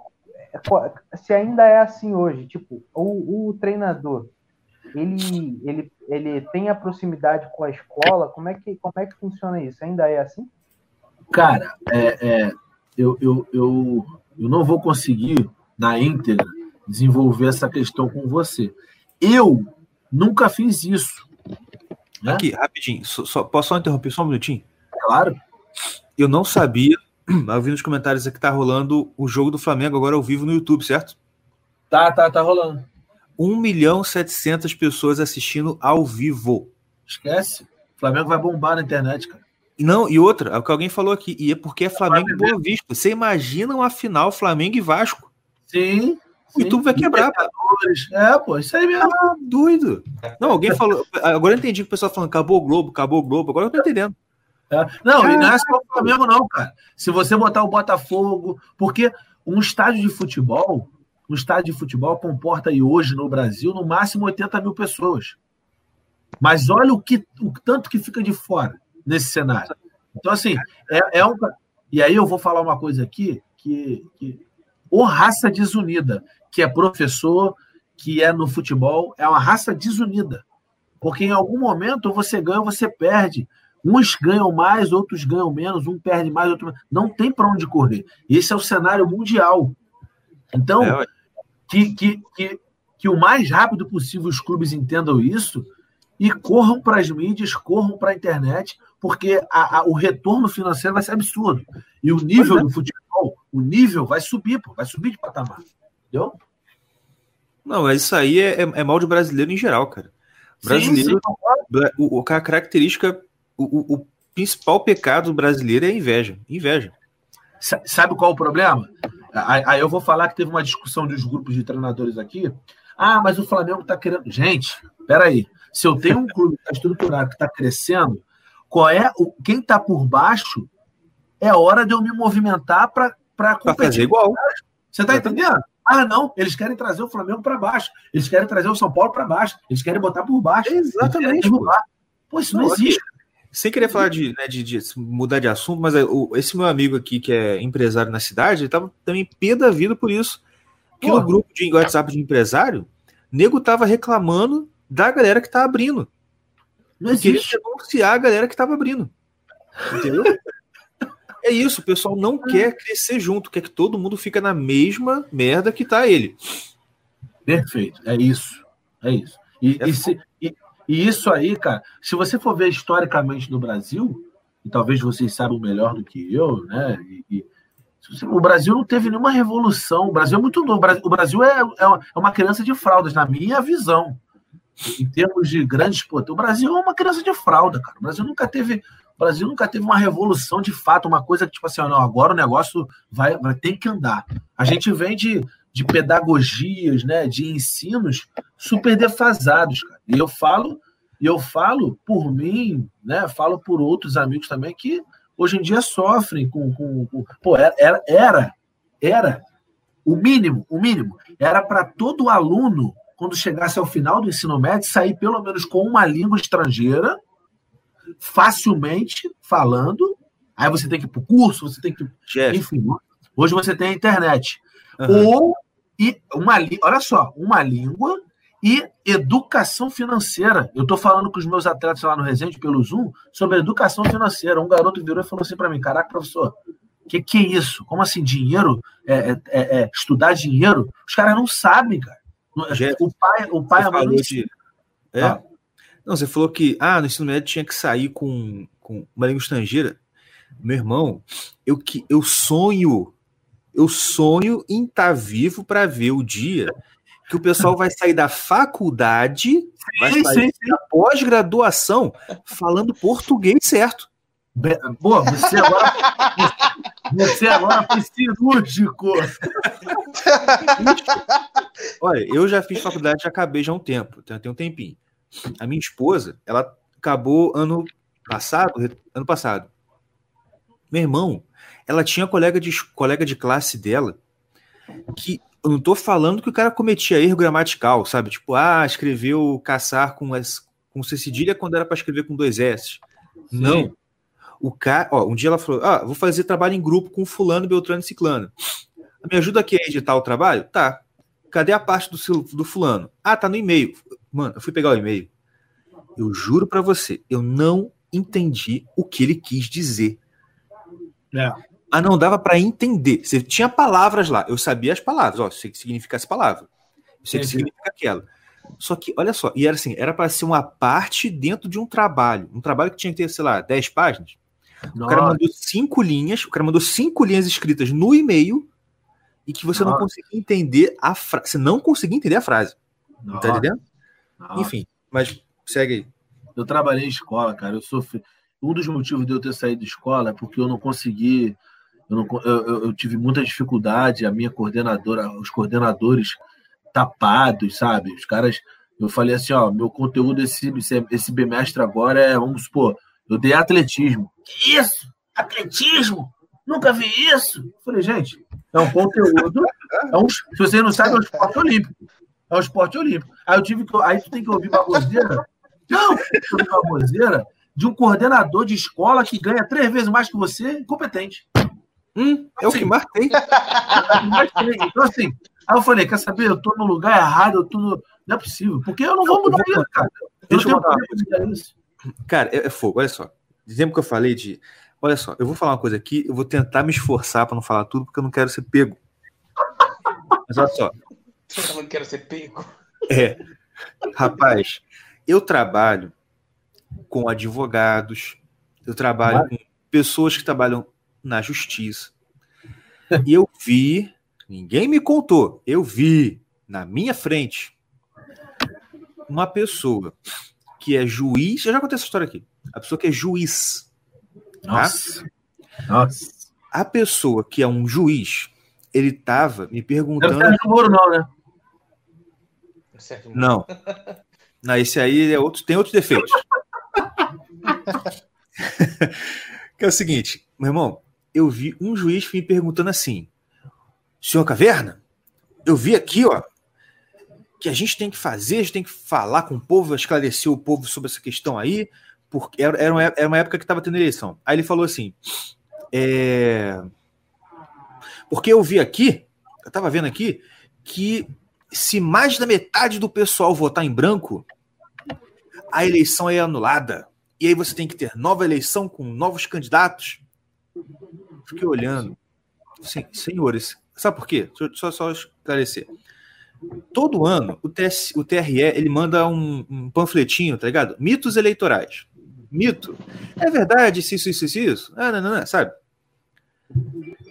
Speaker 3: se ainda é assim hoje. Tipo, o, o treinador, ele, ele, ele tem a proximidade com a escola? Como é que, como é que funciona isso? Ainda é assim?
Speaker 5: Cara, é, é, eu, eu, eu, eu não vou conseguir, na íntegra, desenvolver essa questão com você. Eu nunca fiz isso.
Speaker 1: Né? Aqui, rapidinho, só, só, posso só interromper só um minutinho?
Speaker 5: Claro.
Speaker 1: Eu não sabia, eu vi nos comentários aqui que tá rolando o jogo do Flamengo agora ao vivo no YouTube, certo?
Speaker 5: Tá, tá, tá rolando.
Speaker 1: 1 milhão e 700 pessoas assistindo ao vivo.
Speaker 5: Esquece. O Flamengo vai bombar na internet, cara.
Speaker 1: Não, e outra, é o que alguém falou aqui, e é porque é Flamengo e Boa Vista. Você imagina uma final Flamengo e Vasco?
Speaker 5: Sim.
Speaker 1: O YouTube vai quebrar.
Speaker 5: É, pô, isso aí mesmo.
Speaker 1: Ah, doido. Não, alguém falou. Agora eu entendi que o pessoal falando acabou o Globo, acabou o Globo. Agora eu tô entendendo.
Speaker 5: É. Não, e não é só o Flamengo, não, cara. Se você botar o Botafogo. Porque um estádio de futebol, um estádio de futebol comporta aí hoje no Brasil no máximo 80 mil pessoas. Mas olha o que o tanto que fica de fora nesse cenário. Então, assim, é, é um. E aí eu vou falar uma coisa aqui que, que raça desunida, que é professor, que é no futebol, é uma raça desunida. Porque em algum momento você ganha ou você perde. Uns ganham mais, outros ganham menos, um perde mais, outro Não tem para onde correr. Esse é o cenário mundial. Então, é, que, que, que, que o mais rápido possível os clubes entendam isso e corram para as mídias, corram para a internet, porque a, a, o retorno financeiro vai ser absurdo. E o nível é. do futebol, o nível vai subir, pô, vai subir de patamar. Entendeu?
Speaker 1: Não, mas isso aí é, é, é mal de brasileiro em geral, cara. Brasileiro, sim, sim. O, o, a característica, o, o, principal pecado brasileiro é a inveja. Inveja.
Speaker 5: Sabe qual é o problema? Aí eu vou falar que teve uma discussão dos grupos de treinadores aqui. Ah, mas o Flamengo está querendo. Gente, peraí. Se eu tenho um clube que está estruturado, que está crescendo, qual é o quem está por baixo? É hora de eu me movimentar para
Speaker 1: competir. fazer igual.
Speaker 5: Você está entendendo? Ah, não, eles querem trazer o Flamengo para baixo, eles querem trazer o São Paulo para baixo, eles querem botar por baixo.
Speaker 1: Exatamente.
Speaker 5: Pô, isso não, não existe.
Speaker 1: Sem querer falar de, né, de, de, mudar de assunto, mas é, o, esse meu amigo aqui, que é empresário na cidade, ele tava também pé da vida por isso. Que no grupo de WhatsApp de empresário, nego tava reclamando da galera que tá abrindo. Não. Queria denunciar a galera que tava abrindo. Entendeu? é isso, o pessoal não ah. quer crescer junto, quer que todo mundo fica na mesma merda que tá ele.
Speaker 5: Perfeito, é isso. É isso. E, é e, se, e, e, isso aí, cara, se você for ver historicamente no Brasil, e talvez vocês saibam melhor do que eu, né? E, o Brasil não teve nenhuma revolução. O Brasil é muito novo. O Brasil é, é, é uma criança de fraldas, na minha visão. Em termos de grandes potências. O Brasil é uma criança de fralda, cara. O Brasil nunca teve o Brasil nunca teve uma revolução de fato, uma coisa que, tipo assim, não, agora o negócio vai, vai ter que andar. A gente vem de, de pedagogias, né, de ensinos super defasados, cara. E eu falo, eu falo por mim, né, falo por outros amigos também que hoje em dia sofrem com. com, com pô, era, era, era o mínimo, o mínimo, era para todo aluno, quando chegasse ao final do ensino médio, sair pelo menos com uma língua estrangeira facilmente falando. Aí você tem que ir para o curso, você tem que. Jeff. Enfim, hoje você tem a internet. Uhum. Ou e uma olha só, uma língua e educação financeira. Eu estou falando com os meus atletas lá no Resende pelo Zoom sobre educação financeira. Um garoto virou e falou assim para mim: Caraca, professor, o que, que é isso? Como assim, dinheiro? É, é, é, é estudar dinheiro? Os caras não sabem, cara. Jeff, o pai, o pai, a mãe. De...
Speaker 1: É. Ah. Não, você falou que ah, no ensino médio tinha que sair com, com uma língua estrangeira. Meu irmão, eu, que, eu sonho, eu sonho em estar tá vivo para ver o dia que o pessoal vai sair da faculdade, sim, vai sair sim, da pós-graduação falando português certo.
Speaker 5: Pô, você agora, você agora foi cirúrgico.
Speaker 1: Olha, eu já fiz faculdade, já acabei já há um tempo, tem um tempinho. A minha esposa, ela acabou ano passado, ano passado. Meu irmão, ela tinha colega de, colega de classe dela que eu não tô falando que o cara cometia erro gramatical, sabe? Tipo, ah, escreveu caçar com, S, com C cedilha quando era para escrever com dois S. Sim. Não. O cara, ó, um dia ela falou: Ah, vou fazer trabalho em grupo com fulano, Beltrano e Ciclano. Me ajuda aqui a editar o trabalho? Tá. Cadê a parte do, do fulano? Ah, tá no e-mail. Mano, eu fui pegar o e-mail. Eu juro para você, eu não entendi o que ele quis dizer. É. Ah, não dava para entender. Você tinha palavras lá, eu sabia as palavras, ó, sei que significa essa palavra. Eu sei que significa aquela. Só que, olha só, e era assim, era para ser uma parte dentro de um trabalho. Um trabalho que tinha que ter, sei lá, 10 páginas. Nossa. O cara mandou cinco linhas, o cara mandou cinco linhas escritas no e-mail e que você Nossa. não conseguia entender a frase. Você não conseguia entender a frase. Tá Nossa. Tá entendendo? Enfim, mas segue aí.
Speaker 5: Eu trabalhei em escola, cara. Eu sofri. Um dos motivos de eu ter saído da escola é porque eu não consegui. Eu, não, eu, eu tive muita dificuldade. A minha coordenadora, os coordenadores tapados, sabe? Os caras. Eu falei assim: ó, meu conteúdo esse, esse bimestre agora é, vamos supor, eu dei atletismo. Isso? Atletismo? Nunca vi isso? Eu falei, gente, é um conteúdo. É um, se você não sabe, é um esporte olímpico. É um esporte olímpico. Aí eu tive que. Aí tu tem que ouvir baboseira. Não, baboseira de um coordenador de escola que ganha três vezes mais que você, incompetente.
Speaker 1: Hum, é o que mais tem.
Speaker 5: Então, assim, aí eu falei, quer saber? Eu tô no lugar errado, eu tô no... Não é possível, porque eu não vou mudar isso, cara. Eu Deixa
Speaker 1: não tenho isso. Cara, é, é fogo, olha só. Dizendo que eu falei de. Olha só, eu vou falar uma coisa aqui, eu vou tentar me esforçar para não falar tudo, porque eu não quero ser pego. Mas olha só.
Speaker 4: Você não quero ser pego?
Speaker 1: É. Rapaz, eu trabalho com advogados, eu trabalho com pessoas que trabalham na justiça. E eu vi, ninguém me contou, eu vi na minha frente uma pessoa que é juiz. Eu já contei essa história aqui. A pessoa que é juiz.
Speaker 5: Tá? Nossa. Nossa.
Speaker 1: A pessoa que é um juiz, ele tava me perguntando. Não,
Speaker 5: Moro, não, né?
Speaker 1: Não. Não, esse aí é outro, tem outros defeitos. que é o seguinte, meu irmão, eu vi um juiz me perguntando assim: Senhor Caverna, eu vi aqui, ó, que a gente tem que fazer, a gente tem que falar com o povo, esclarecer o povo sobre essa questão aí, porque era, uma, era uma época que estava tendo eleição. Aí ele falou assim: é, porque eu vi aqui, eu estava vendo aqui, que se mais da metade do pessoal votar em branco, a eleição é anulada. E aí você tem que ter nova eleição com novos candidatos. Fiquei olhando. Sim, senhores, sabe por quê? Só, só esclarecer. Todo ano, o, TS, o TRE ele manda um, um, panfletinho, tá ligado? Mitos eleitorais. Mito. É verdade, isso, isso, isso, isso? Ah, não, não, não, sabe?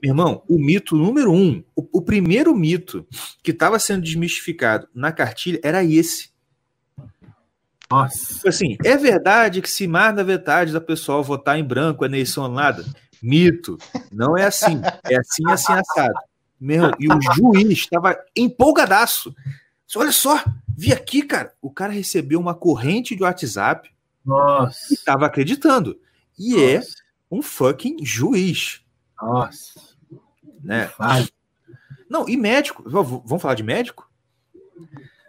Speaker 1: Meu irmão, o mito número um, o, o primeiro mito que estava sendo desmistificado na cartilha era esse. Nossa. Assim, é verdade que se mais da metade da pessoa votar em branco é eleição anulada? Mito. Não é assim. É assim, assim, assado. Meu, e o juiz estava empolgadaço. Olha só, vi aqui, cara. O cara recebeu uma corrente de WhatsApp
Speaker 5: Nossa.
Speaker 1: e estava acreditando. E é Nossa. é um fucking juiz.
Speaker 5: Nossa.
Speaker 1: Né? Não, e médico. Vamos falar de médico?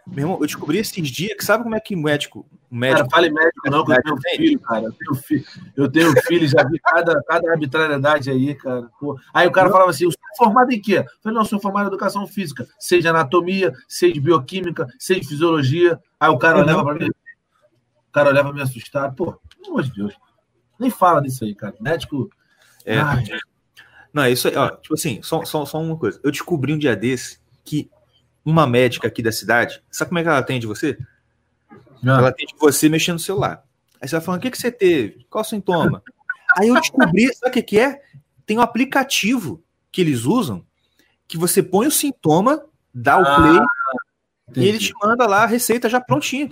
Speaker 1: Meu irmão, eu descobri esses dias que sabe como é que médico. Médico
Speaker 5: cara, fale médico, não, que eu tenho filho, cara. Eu tenho filho, eu tenho filho já vi cada, cada arbitrariedade aí, cara. Pô. Aí o cara falava assim: eu sou formado em quê? Eu falei, não, eu sou formado em educação física, seja anatomia, seja bioquímica, seja fisiologia. Aí o cara olhava para mim, o cara olhava me assustar. Pô, pelo amor de Deus. Nem fala disso aí, cara. Médico.
Speaker 1: É. Não, é isso aí, ó. Tipo assim, só, só, só uma coisa. Eu descobri um dia desse que uma médica aqui da cidade, sabe como é que ela atende você? Não. Ela atende você mexendo no celular. Aí você vai falando, o que, que você teve? Qual o sintoma? Aí eu descobri, sabe o que, que é? Tem um aplicativo que eles usam que você põe o sintoma, dá o ah, play e ele te manda lá a receita já prontinha.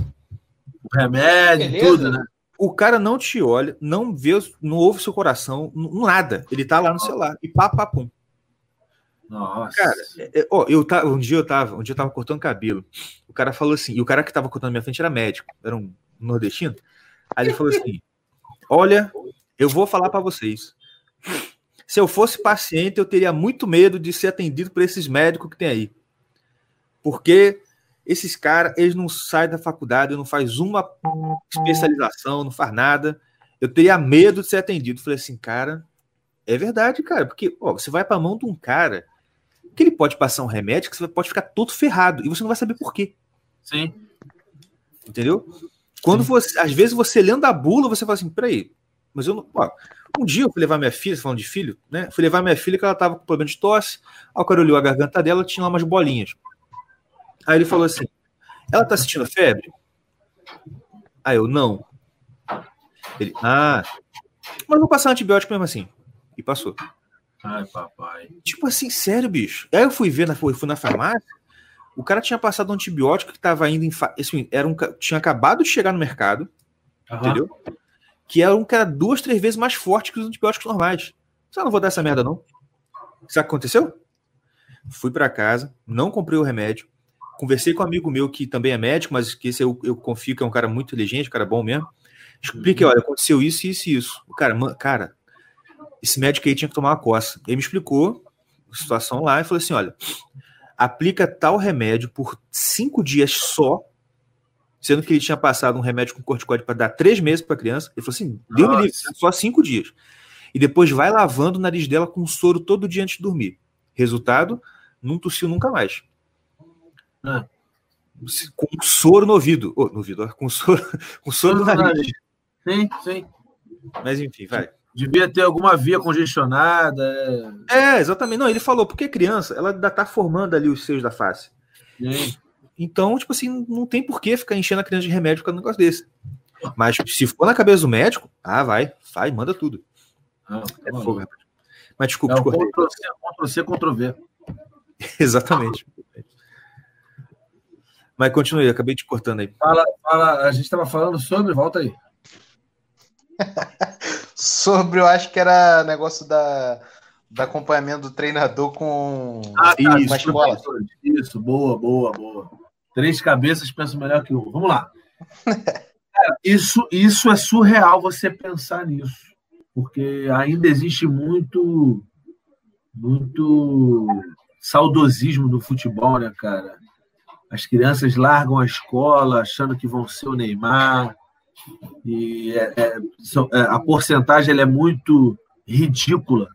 Speaker 5: O remédio, Beleza. tudo, né?
Speaker 1: O cara não te olha, não vê, não ouve seu coração, nada. Ele tá lá no celular e pá, pá, pum.
Speaker 5: Nossa.
Speaker 1: Cara, é, é, ó, eu tava, um dia eu tava, um dia eu tava cortando cabelo. O cara falou assim, e o cara que tava cortando minha frente era médico, era um nordestino. Aí ele falou assim: "Olha, eu vou falar para vocês. Se eu fosse paciente, eu teria muito medo de ser atendido por esses médicos que tem aí. Porque esses caras, eles não saem da faculdade, não faz uma especialização, não faz nada. Eu teria medo de ser atendido. Falei assim, cara, é verdade, cara, porque ó, você vai para a mão de um cara que ele pode passar um remédio que você pode ficar todo ferrado e você não vai saber por quê.
Speaker 5: Sim.
Speaker 1: Entendeu? Quando Sim. você, às vezes você lendo a bula, você fala assim, peraí, mas eu não. Ó, um dia eu fui levar minha filha, falando de filho, né? Fui levar minha filha que ela tava com problema de tosse. Aí o cara olhou a garganta dela, tinha lá umas bolinhas. Aí ele falou assim: ela tá sentindo febre? Aí eu, não. Ele, ah, mas vou passar antibiótico mesmo assim. E passou.
Speaker 5: Ai, papai.
Speaker 1: Tipo assim, sério, bicho. Aí eu fui ver, na, fui, fui na farmácia, o cara tinha passado um antibiótico que tava indo em. Assim, era um, tinha acabado de chegar no mercado, uhum. entendeu? Que era um cara duas, três vezes mais forte que os antibióticos normais. Só não vou dar essa merda, não. Sabe o que aconteceu? Fui para casa, não comprei o remédio, conversei com um amigo meu que também é médico, mas que esse eu, eu confio que é um cara muito inteligente, um cara bom mesmo. Expliquei, uhum. olha, aconteceu isso, isso e isso. O cara, man, cara, esse médico aí tinha que tomar uma coça. Ele me explicou a situação lá e falou assim: olha, aplica tal remédio por cinco dias só, sendo que ele tinha passado um remédio com corticoide para dar três meses para a criança. Ele falou assim: deu me livre, só cinco dias. E depois vai lavando o nariz dela com soro todo dia antes de dormir. Resultado: não tossiu nunca mais. Ah. Com soro no ouvido. Oh, no ouvido, com soro, com soro no nariz.
Speaker 5: Sim, sim.
Speaker 1: Mas enfim, vai.
Speaker 5: Devia ter alguma via congestionada.
Speaker 1: É, é exatamente. Não, ele falou, porque criança, ela ainda tá formando ali os seios da face. Sim. Então, tipo assim, não tem por que ficar enchendo a criança de remédio com um negócio desse. Mas se for na cabeça do médico, ah, vai, vai, manda tudo. Ah, é fogo, rapaz. Mas desculpa,
Speaker 5: é cortei. Ctrl-C, Ctrl-V.
Speaker 1: Exatamente. Mas continue, acabei te cortando aí.
Speaker 5: Fala, fala, a gente estava falando sobre, volta aí.
Speaker 3: sobre, eu acho que era negócio da, do acompanhamento do treinador com,
Speaker 5: ah, tá, isso, escola. Isso, boa, boa, boa. Três cabeças pensam melhor que um. Vamos lá. isso, isso é surreal você pensar nisso. Porque ainda existe muito, muito saudosismo no futebol, né, cara? As crianças largam a escola achando que vão ser o Neymar, e é, é, é, a porcentagem é muito ridícula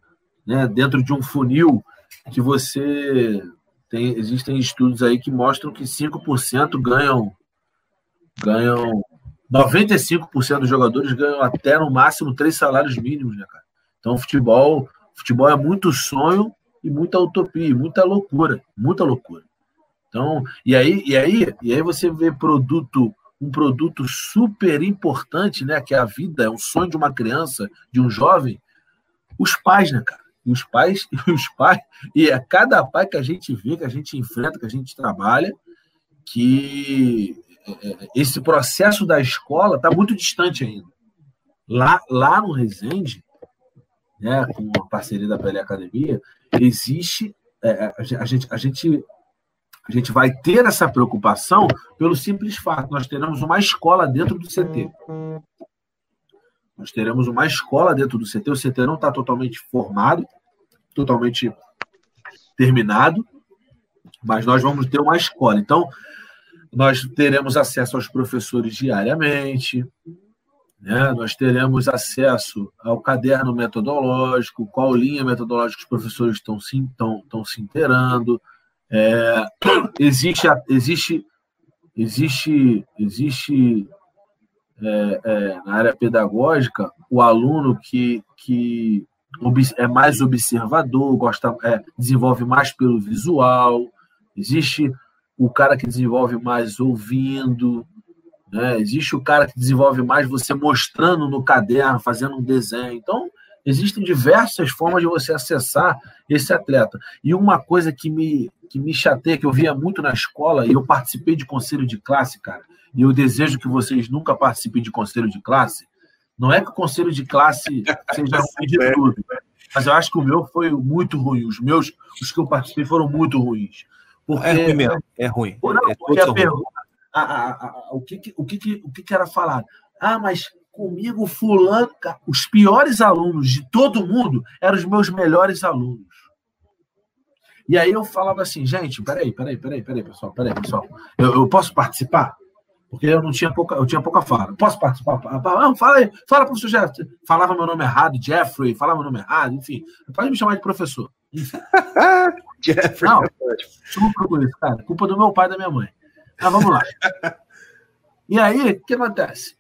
Speaker 5: né? dentro de um funil que você tem existem estudos aí que mostram que 5% ganham ganham 95% dos jogadores ganham até no máximo três salários mínimos, né, cara? Então, futebol, futebol é muito sonho e muita utopia, muita loucura, muita loucura. Então, e aí, e aí, e aí você vê produto um produto super importante, né? Que é a vida, é um sonho de uma criança, de um jovem. Os pais, né, cara? Os pais, e os pais, e é cada pai que a gente vê, que a gente enfrenta, que a gente trabalha, que é, é, esse processo da escola está muito distante ainda. Lá, lá no Resende, né, com a parceria da Pele Academia, existe. É, a, gente, a gente a gente vai ter essa preocupação pelo simples fato, nós teremos uma escola dentro do CT. Nós teremos uma escola dentro do CT. O CT não está totalmente formado, totalmente terminado, mas nós vamos ter uma escola. Então, nós teremos acesso aos professores diariamente, né? nós teremos acesso ao caderno metodológico, qual linha metodológica os professores estão se, estão, estão se inteirando, é, existe, existe, existe, existe é, é, na área pedagógica o aluno que, que é mais observador, gosta, é, desenvolve mais pelo visual, existe o cara que desenvolve mais ouvindo, né? existe o cara que desenvolve mais você mostrando no caderno, fazendo um desenho. Então, existem diversas formas de você acessar esse atleta. E uma coisa que me, que me chateia, que eu via muito na escola, e eu participei de conselho de classe, cara, e eu desejo que vocês nunca participem de conselho de classe. Não é que o conselho de classe seja ruim de é. tudo, mas eu acho que o meu foi muito ruim. Os meus, os que eu participei foram muito ruins.
Speaker 1: Porque, é ruim mesmo, é ruim.
Speaker 5: Não,
Speaker 1: é
Speaker 5: porque a pergunta, a, a, a, o, que, o, que, o que era falado? Ah, mas comigo fulano, os piores alunos de todo mundo eram os meus melhores alunos. E aí eu falava assim, gente, peraí, peraí, peraí, peraí, pessoal, peraí, pessoal. Eu, eu posso participar? Porque eu não tinha pouca, eu tinha pouca fala. Posso participar? Não, fala aí, fala, professor Jeffrey. Falava meu nome errado, Jeffrey, falava meu nome errado, enfim. Pode me chamar de professor. Jeffrey. Não, super por isso, cara. Culpa do meu pai e da minha mãe. Mas vamos lá. E aí, o que acontece?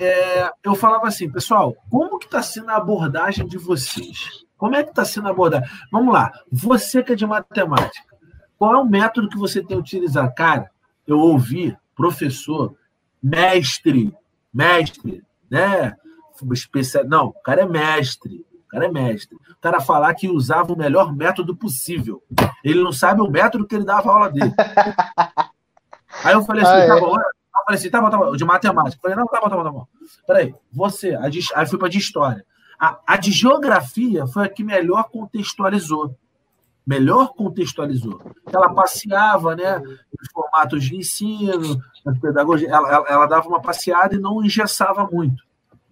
Speaker 5: É, eu falava assim, pessoal, como que está sendo a abordagem de vocês? Como é que está sendo a abordagem? Vamos lá, você que é de matemática, qual é o método que você tem utilizado? Cara, eu ouvi professor, mestre, mestre, né? Especial... Não, o cara é mestre, o cara é mestre. O cara falar que usava o melhor método possível. Ele não sabe o método que ele dava a aula dele. Aí eu falei assim, ah, tá é? bom, eu falei assim, tá bom, tá bom, de matemática. Eu falei, não, tá bom, tá bom, tá bom. Peraí, você, a de, aí fui para de história. A, a de geografia foi a que melhor contextualizou. Melhor contextualizou. Ela passeava, né, nos formatos de ensino, na pedagogia, ela, ela, ela dava uma passeada e não engessava muito.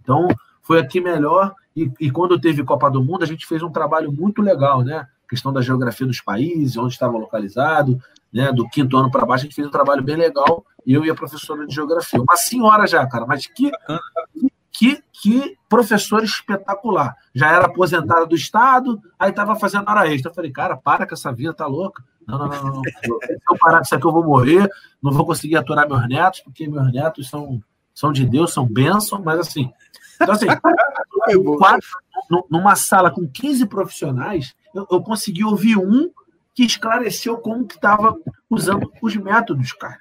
Speaker 5: Então, foi aqui melhor. E, e, quando teve Copa do Mundo, a gente fez um trabalho muito legal, né? Questão da geografia dos países, onde estava localizado, né? Do quinto ano para baixo, a gente fez um trabalho bem legal eu e a professora de geografia. Uma senhora já, cara, mas que, que, que professor espetacular. Já era aposentada do Estado, aí estava fazendo hora extra. Eu falei, cara, para com essa vida, tá louca. Não, não, não, não. Se eu parar com isso aqui, eu vou morrer, não vou conseguir aturar meus netos, porque meus netos são, são de Deus, são bênçãos, mas assim. Então, assim, quatro, numa sala com 15 profissionais, eu, eu consegui ouvir um que esclareceu como que estava usando os métodos, cara.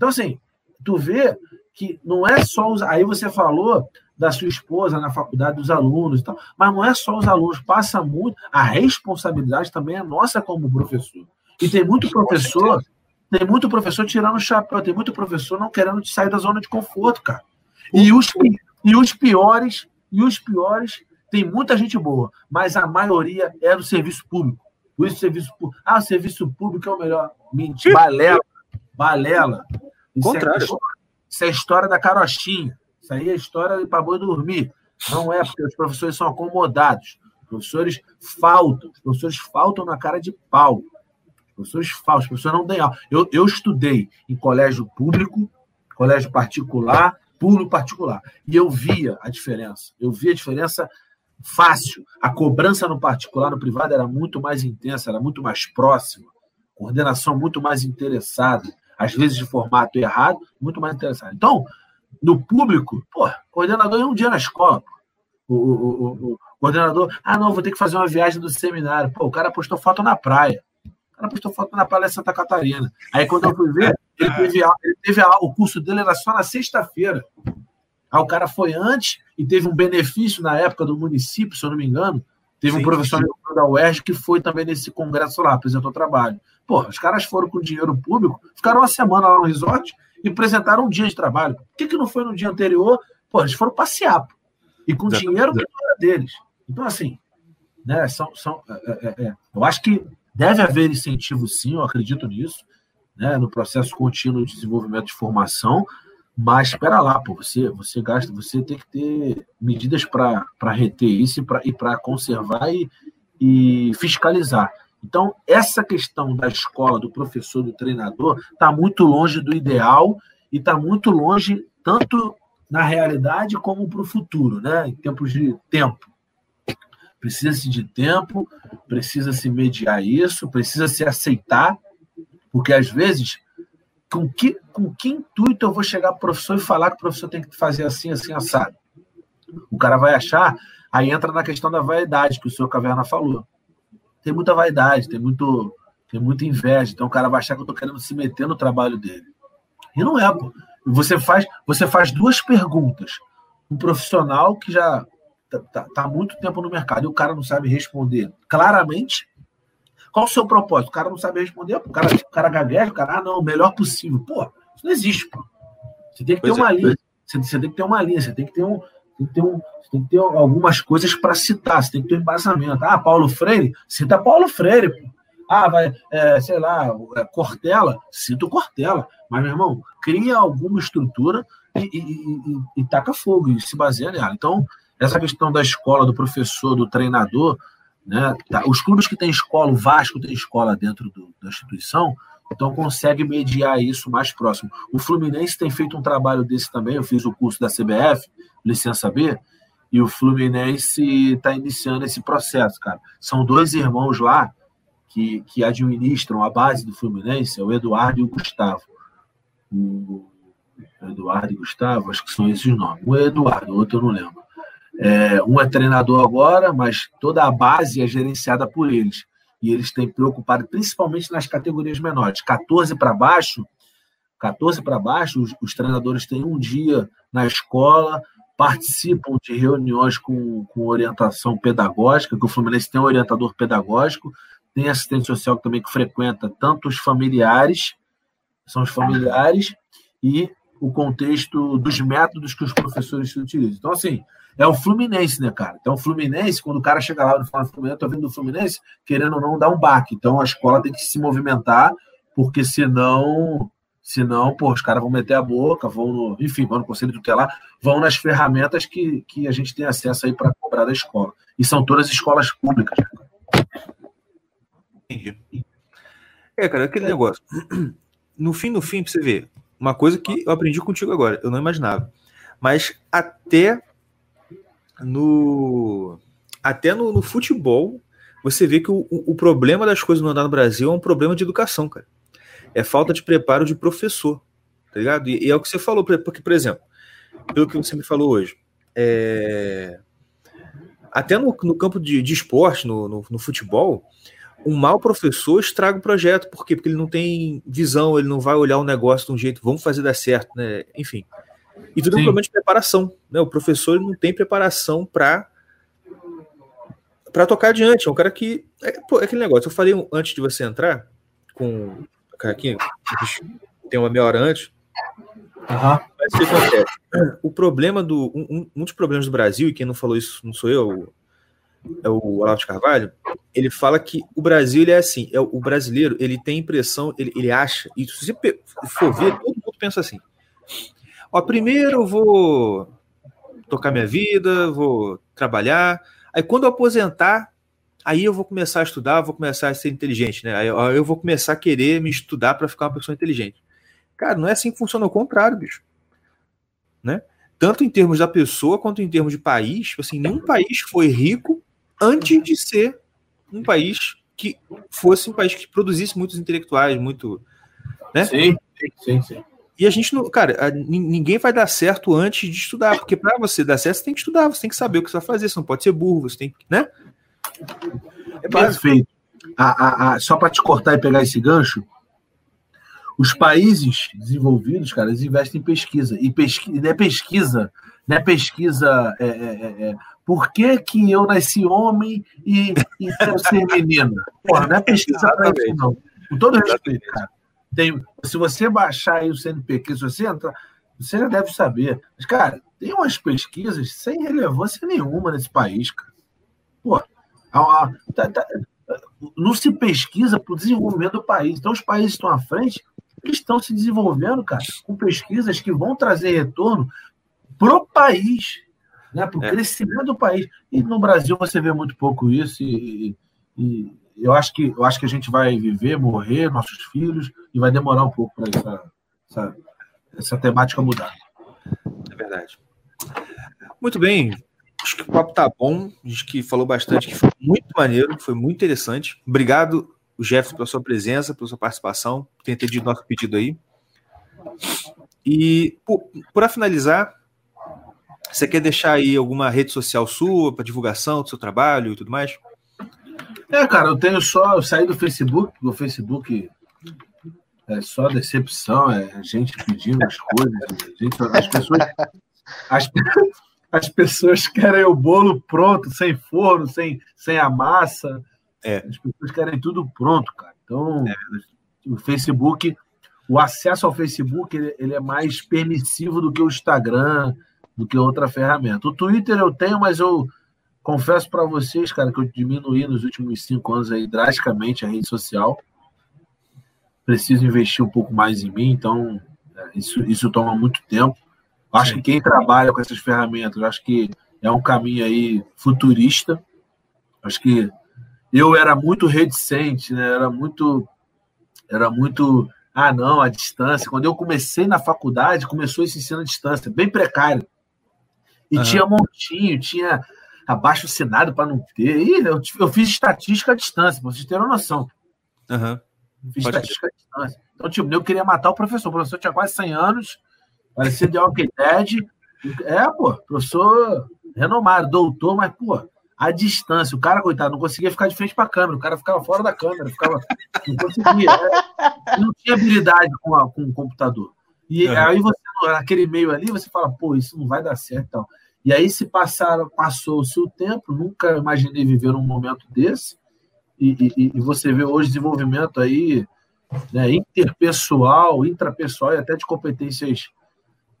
Speaker 5: Então, assim, tu vê que não é só os. Aí você falou da sua esposa na faculdade, dos alunos e tal, mas não é só os alunos, passa muito. A responsabilidade também é nossa como professor. E tem muito professor, tem muito professor tirando o chapéu, tem muito professor não querendo sair da zona de conforto, cara. E os, e os piores, e os piores, tem muita gente boa, mas a maioria é do serviço público. Por isso, serviço público. Ah, o serviço público é o melhor. Mentira, balela. Balela. Isso é Contrário. É, isso é a história da carochinha. Isso aí é a história para boi dormir. Não é, porque os professores são acomodados. Os professores faltam. Os professores faltam na cara de pau. Os professores faltam. Os professores não têm aula. Eu, eu estudei em colégio público, colégio particular, público particular. E eu via a diferença. Eu via a diferença fácil. A cobrança no particular, no privado, era muito mais intensa, era muito mais próxima. Coordenação muito mais interessada às vezes de formato errado, muito mais interessante. Então, no público, pô, coordenador é um dia na escola. O, o, o, o, coordenador, ah, não, vou ter que fazer uma viagem do seminário. Pô, o cara postou foto na praia. O cara postou foto na praia de Santa Catarina. Aí quando eu fui ver, ele teve, ele teve o curso dele era só na sexta-feira. Aí o cara foi antes e teve um benefício na época do município, se eu não me engano. Teve sim, um professor sim. da UERJ que foi também nesse congresso lá, apresentou trabalho. Pô, os caras foram com dinheiro público, ficaram uma semana lá no resort e apresentaram um dia de trabalho. Por que, que não foi no dia anterior? Pô, eles foram passear. Pô. E com Exatamente. dinheiro que era deles. Então, assim, né, são, são, é, é, é, eu acho que deve haver incentivo, sim, eu acredito nisso, né, no processo contínuo de desenvolvimento de formação, mas espera lá, pô, você, você gasta, você tem que ter medidas para reter isso e para conservar e, e fiscalizar. Então, essa questão da escola, do professor, do treinador, está muito longe do ideal e está muito longe, tanto na realidade como para o futuro, né? em tempos de tempo. Precisa-se de tempo, precisa-se mediar isso, precisa-se aceitar, porque às vezes, com que, com que intuito eu vou chegar para o professor e falar que o professor tem que fazer assim, assim, assado? O cara vai achar, aí entra na questão da vaidade que o senhor Caverna falou tem muita vaidade, tem, muito, tem muita inveja. Então o cara vai achar que eu estou querendo se meter no trabalho dele. E não é, pô. Você faz, você faz duas perguntas. Um profissional que já está tá, tá há muito tempo no mercado e o cara não sabe responder claramente. Qual o seu propósito? O cara não sabe responder, o cara, o cara gagueja, o cara, ah, não, o melhor possível. Pô, isso não existe, pô. Você tem que ter pois uma é, linha. Você, você, tem que ter uma linha, você tem que ter um, tem que ter, um, tem que ter algumas coisas para citar, você tem que ter um embasamento. Ah, Paulo Freire, cita Paulo Freire. Pô. Ah, vai, é, sei lá, é, Cortella, cita o Cortella. Mas, meu irmão, cria alguma estrutura e, e, e, e taca fogo, e se baseia nela. Então, essa questão da escola, do professor, do treinador, né? Tá, os clubes que têm escola, o Vasco tem escola dentro do, da instituição, então consegue mediar isso mais próximo. O Fluminense tem feito um trabalho desse também. Eu fiz o curso da CBF, licença B, e o Fluminense está iniciando esse processo, cara. São dois irmãos lá que, que administram a base do Fluminense, é o Eduardo e o Gustavo. O Eduardo e Gustavo, acho que são esses nomes. O Eduardo, o outro eu não lembro. É, um é treinador agora, mas toda a base é gerenciada por eles. E eles têm preocupado, principalmente nas categorias menores. 14 para baixo, 14 para baixo, os, os, treinadores têm um dia na escola, participam de reuniões com, com orientação pedagógica, que o Fluminense tem um orientador pedagógico, tem assistente social também que frequenta tanto os familiares, são os familiares, e o contexto dos métodos que os professores utilizam. Então, assim, é o Fluminense, né, cara? Então, o Fluminense, quando o cara chega lá e fala Fluminense, eu tô vindo do Fluminense, querendo ou não, dar um baque. Então, a escola tem que se movimentar, porque senão, senão, pô, os caras vão meter a boca, vão no, enfim, vão no conselho tutelar, vão nas ferramentas que, que a gente tem acesso aí para cobrar da escola. E são todas escolas públicas.
Speaker 1: Entendi. É, cara, aquele negócio. No fim, no fim, pra você ver, uma coisa que eu aprendi contigo agora, eu não imaginava. Mas até no até no, no futebol, você vê que o, o, problema das coisas não andar no Brasil é um problema de educação, cara. É falta de preparo de professor, tá ligado? E, e é o que você falou, porque, por exemplo, pelo que você me falou hoje, é... até no, no campo de, de esporte, no, no, no futebol, um mau professor estraga o projeto. Por quê? Porque ele não tem visão, ele não vai olhar o negócio de um jeito, vamos fazer dar certo, né? Enfim. E tudo Sim. é um problema de preparação. Né? O professor não tem preparação para para tocar adiante. É um cara que. É, pô, é aquele negócio. Eu falei antes de você entrar com o cara aqui, tem uma meia hora antes. Uhum. Mas o que acontece? O problema do. Um, um, dos problemas do Brasil, e quem não falou isso não sou eu, é o Olavo de Carvalho, ele fala que o Brasil ele é assim, é o brasileiro ele tem impressão, ele, ele acha, e se você for ver, todo mundo pensa assim, Ó, primeiro eu vou tocar minha vida, vou trabalhar. Aí quando eu aposentar, aí eu vou começar a estudar, vou começar a ser inteligente, né? Aí eu vou começar a querer me estudar para ficar uma pessoa inteligente. Cara, não é assim que funciona, ao contrário, bicho. Né? Tanto em termos da pessoa quanto em termos de país, tipo assim, nenhum país foi rico antes de ser um país que fosse um país que produzisse muitos intelectuais, muito, né?
Speaker 5: Sim, sim, sim.
Speaker 1: E a gente não, cara, ninguém vai dar certo antes de estudar, porque para você dar certo, você tem que estudar, você tem que saber o que você vai fazer, você não pode ser burro, você tem que, né?
Speaker 5: É Perfeito. A, a, a, só para te cortar e pegar esse gancho, os países desenvolvidos, cara, eles investem em pesquisa. E pesquisa, não é pesquisa, não é pesquisa. É, é, é, é, por que, que eu nasci homem e, e quero ser menina? Porra, não é pesquisa para isso, não. Com todo respeito, cara. Tem, se você baixar aí o CNPq, se você entrar, você já deve saber. Mas, cara, tem umas pesquisas sem relevância nenhuma nesse país, cara. Pô, a, a, tá, tá, não se pesquisa para o desenvolvimento do país. Então, os países estão à frente, eles estão se desenvolvendo, cara, com pesquisas que vão trazer retorno pro país, né, para o é. crescimento do país. E no Brasil você vê muito pouco isso e, e, eu acho que eu acho que a gente vai viver, morrer, nossos filhos, e vai demorar um pouco para essa, essa, essa temática mudar.
Speaker 1: É verdade. Muito bem. Acho que o papo tá bom. Acho que falou bastante, que foi muito maneiro, foi muito interessante. Obrigado, Jefferson, pela sua presença, pela sua participação, por ter entendido nosso pedido aí. E, para finalizar, você quer deixar aí alguma rede social sua para divulgação do seu trabalho e tudo mais?
Speaker 5: É, cara, eu tenho só. Eu saí do Facebook, do Facebook é só decepção, é gente pedindo as coisas. Gente, as pessoas. As, as pessoas querem o bolo pronto, sem forno, sem, sem a massa. É. As pessoas querem tudo pronto, cara. Então, é. o Facebook, o acesso ao Facebook, ele, ele, é mais permissivo do que o Instagram, do que outra ferramenta. O Twitter eu tenho, mas eu Confesso para vocês, cara, que eu diminuí nos últimos cinco anos aí drasticamente a rede social. Preciso investir um pouco mais em mim, então é, isso, isso toma muito tempo. Acho Sim. que quem trabalha com essas ferramentas, acho que é um caminho aí futurista. Acho que eu era muito reticente, né? Era muito, era muito, ah não, a distância. Quando eu comecei na faculdade, começou esse ensino à distância, bem precário. E uhum. tinha montinho, tinha abaixo assinado para não ter. E eu, eu, fiz estatística à distância, para vocês terem uma noção.
Speaker 1: Uhum.
Speaker 5: Fiz estatística à distância. Então, tipo, eu queria matar o professor. O professor tinha quase 100 anos, parecia de Walking Dead. É, pô, professor renomado, doutor, mas, pô, a distância. O cara, coitado, não conseguia ficar de frente para a câmera, o cara ficava fora da câmera, ficava, não conseguia. É, não tinha habilidade com, a, com o computador. E uhum. aí você, naquele meio ali, você fala, pô, isso não vai dar certo. Então. E aí se passaram, passou-se o tempo, nunca imaginei viver um momento desse. E, e, e você vê hoje desenvolvimento aí né, interpessoal, intrapessoal e até de competências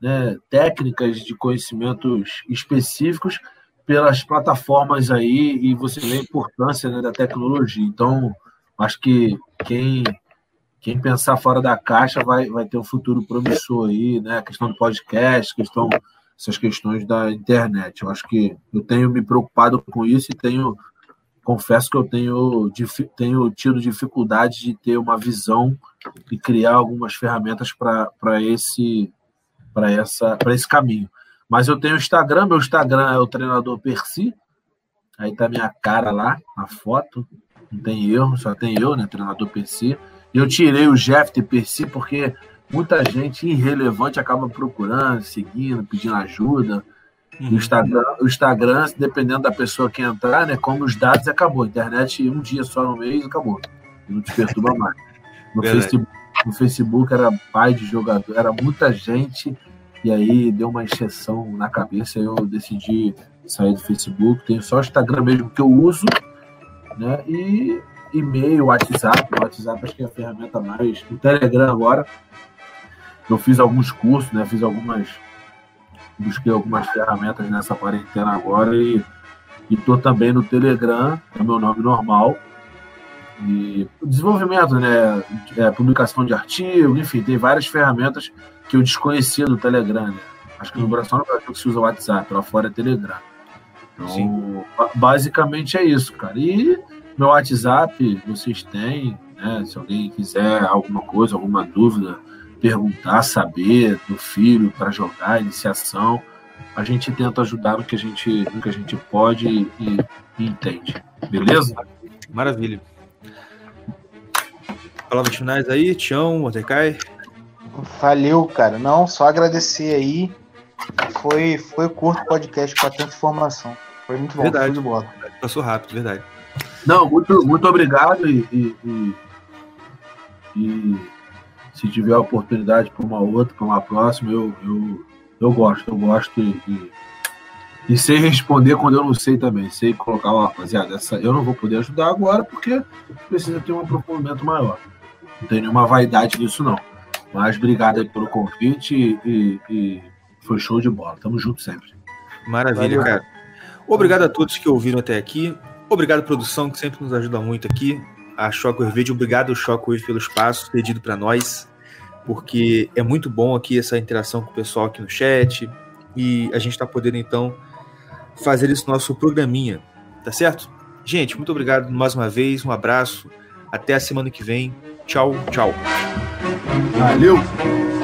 Speaker 5: né, técnicas de conhecimentos específicos pelas plataformas aí e você vê a importância né, da tecnologia. Então, acho que quem, quem pensar fora da caixa vai, vai ter um futuro promissor aí, né? A questão do podcast, questão, essas questões da internet. Eu acho que eu tenho me preocupado com isso e tenho confesso que eu tenho, tenho tido dificuldade de ter uma visão e criar algumas ferramentas para esse para essa para esse caminho. Mas eu tenho o Instagram, meu Instagram é o treinador Percy. Aí tá minha cara lá, a foto. Não tem erro, só tem eu, né, treinador Percy. E eu tirei o Jeff de Percy porque muita gente irrelevante acaba procurando, seguindo, pedindo ajuda. Uhum. O, Instagram, o Instagram, dependendo da pessoa que entrar, né, como os dados, acabou. A internet, um dia só no mês, acabou. Não te perturba mais. No Facebook, no Facebook era pai de jogador, era muita gente e aí deu uma injeção na cabeça eu decidi sair do Facebook. Tenho só o Instagram mesmo que eu uso, né? E e-mail, WhatsApp. O WhatsApp acho que é a ferramenta mais. O Telegram agora. Eu fiz alguns cursos, né? Fiz algumas. Busquei algumas ferramentas nessa quarentena agora e estou também no Telegram, é o meu nome normal. E desenvolvimento, né? É, publicação de artigo, enfim, tem várias ferramentas que eu desconhecia do Telegram, né? Acho que no Brasil não é que se usa o WhatsApp, lá fora é Telegram. Então, Sim. basicamente é isso, cara. E meu WhatsApp, vocês têm, né? Se alguém quiser alguma coisa, alguma dúvida, perguntar, saber do filho para jogar, iniciação, a gente tenta ajudar no que a gente, no que a gente pode e, e entende. Beleza?
Speaker 1: Maravilha. Palavras finais aí, Tião, Mordecai.
Speaker 3: Valeu, cara. Não, só agradecer aí. Foi, foi curto podcast com tanta informação. Foi muito bom.
Speaker 1: Verdade. De bola. Passou rápido, verdade.
Speaker 5: Não, muito, muito obrigado e, e, e, e se tiver oportunidade para uma outra, para uma próxima, eu, eu, eu gosto, eu gosto e, e, e, sei responder quando eu não sei também. Sei colocar, ó, rapaziada, essa, eu não vou poder ajudar agora porque precisa ter um aprofundamento maior. Não tem nenhuma vaidade nisso, não. Mas obrigado aí pelo convite e, e foi show de bola. Tamo junto sempre.
Speaker 1: Maravilha, Valeu. cara. Obrigado a todos que ouviram até aqui. Obrigado, produção, que sempre nos ajuda muito aqui. A Shockwave Verde, obrigado, Shockwave, pelo espaço cedido para nós, porque é muito bom aqui essa interação com o pessoal aqui no chat e a gente está podendo, então, fazer esse nosso programinha, tá certo? Gente, muito obrigado mais uma vez, um abraço, até a semana que vem. Tchau, tchau.
Speaker 5: Valeu!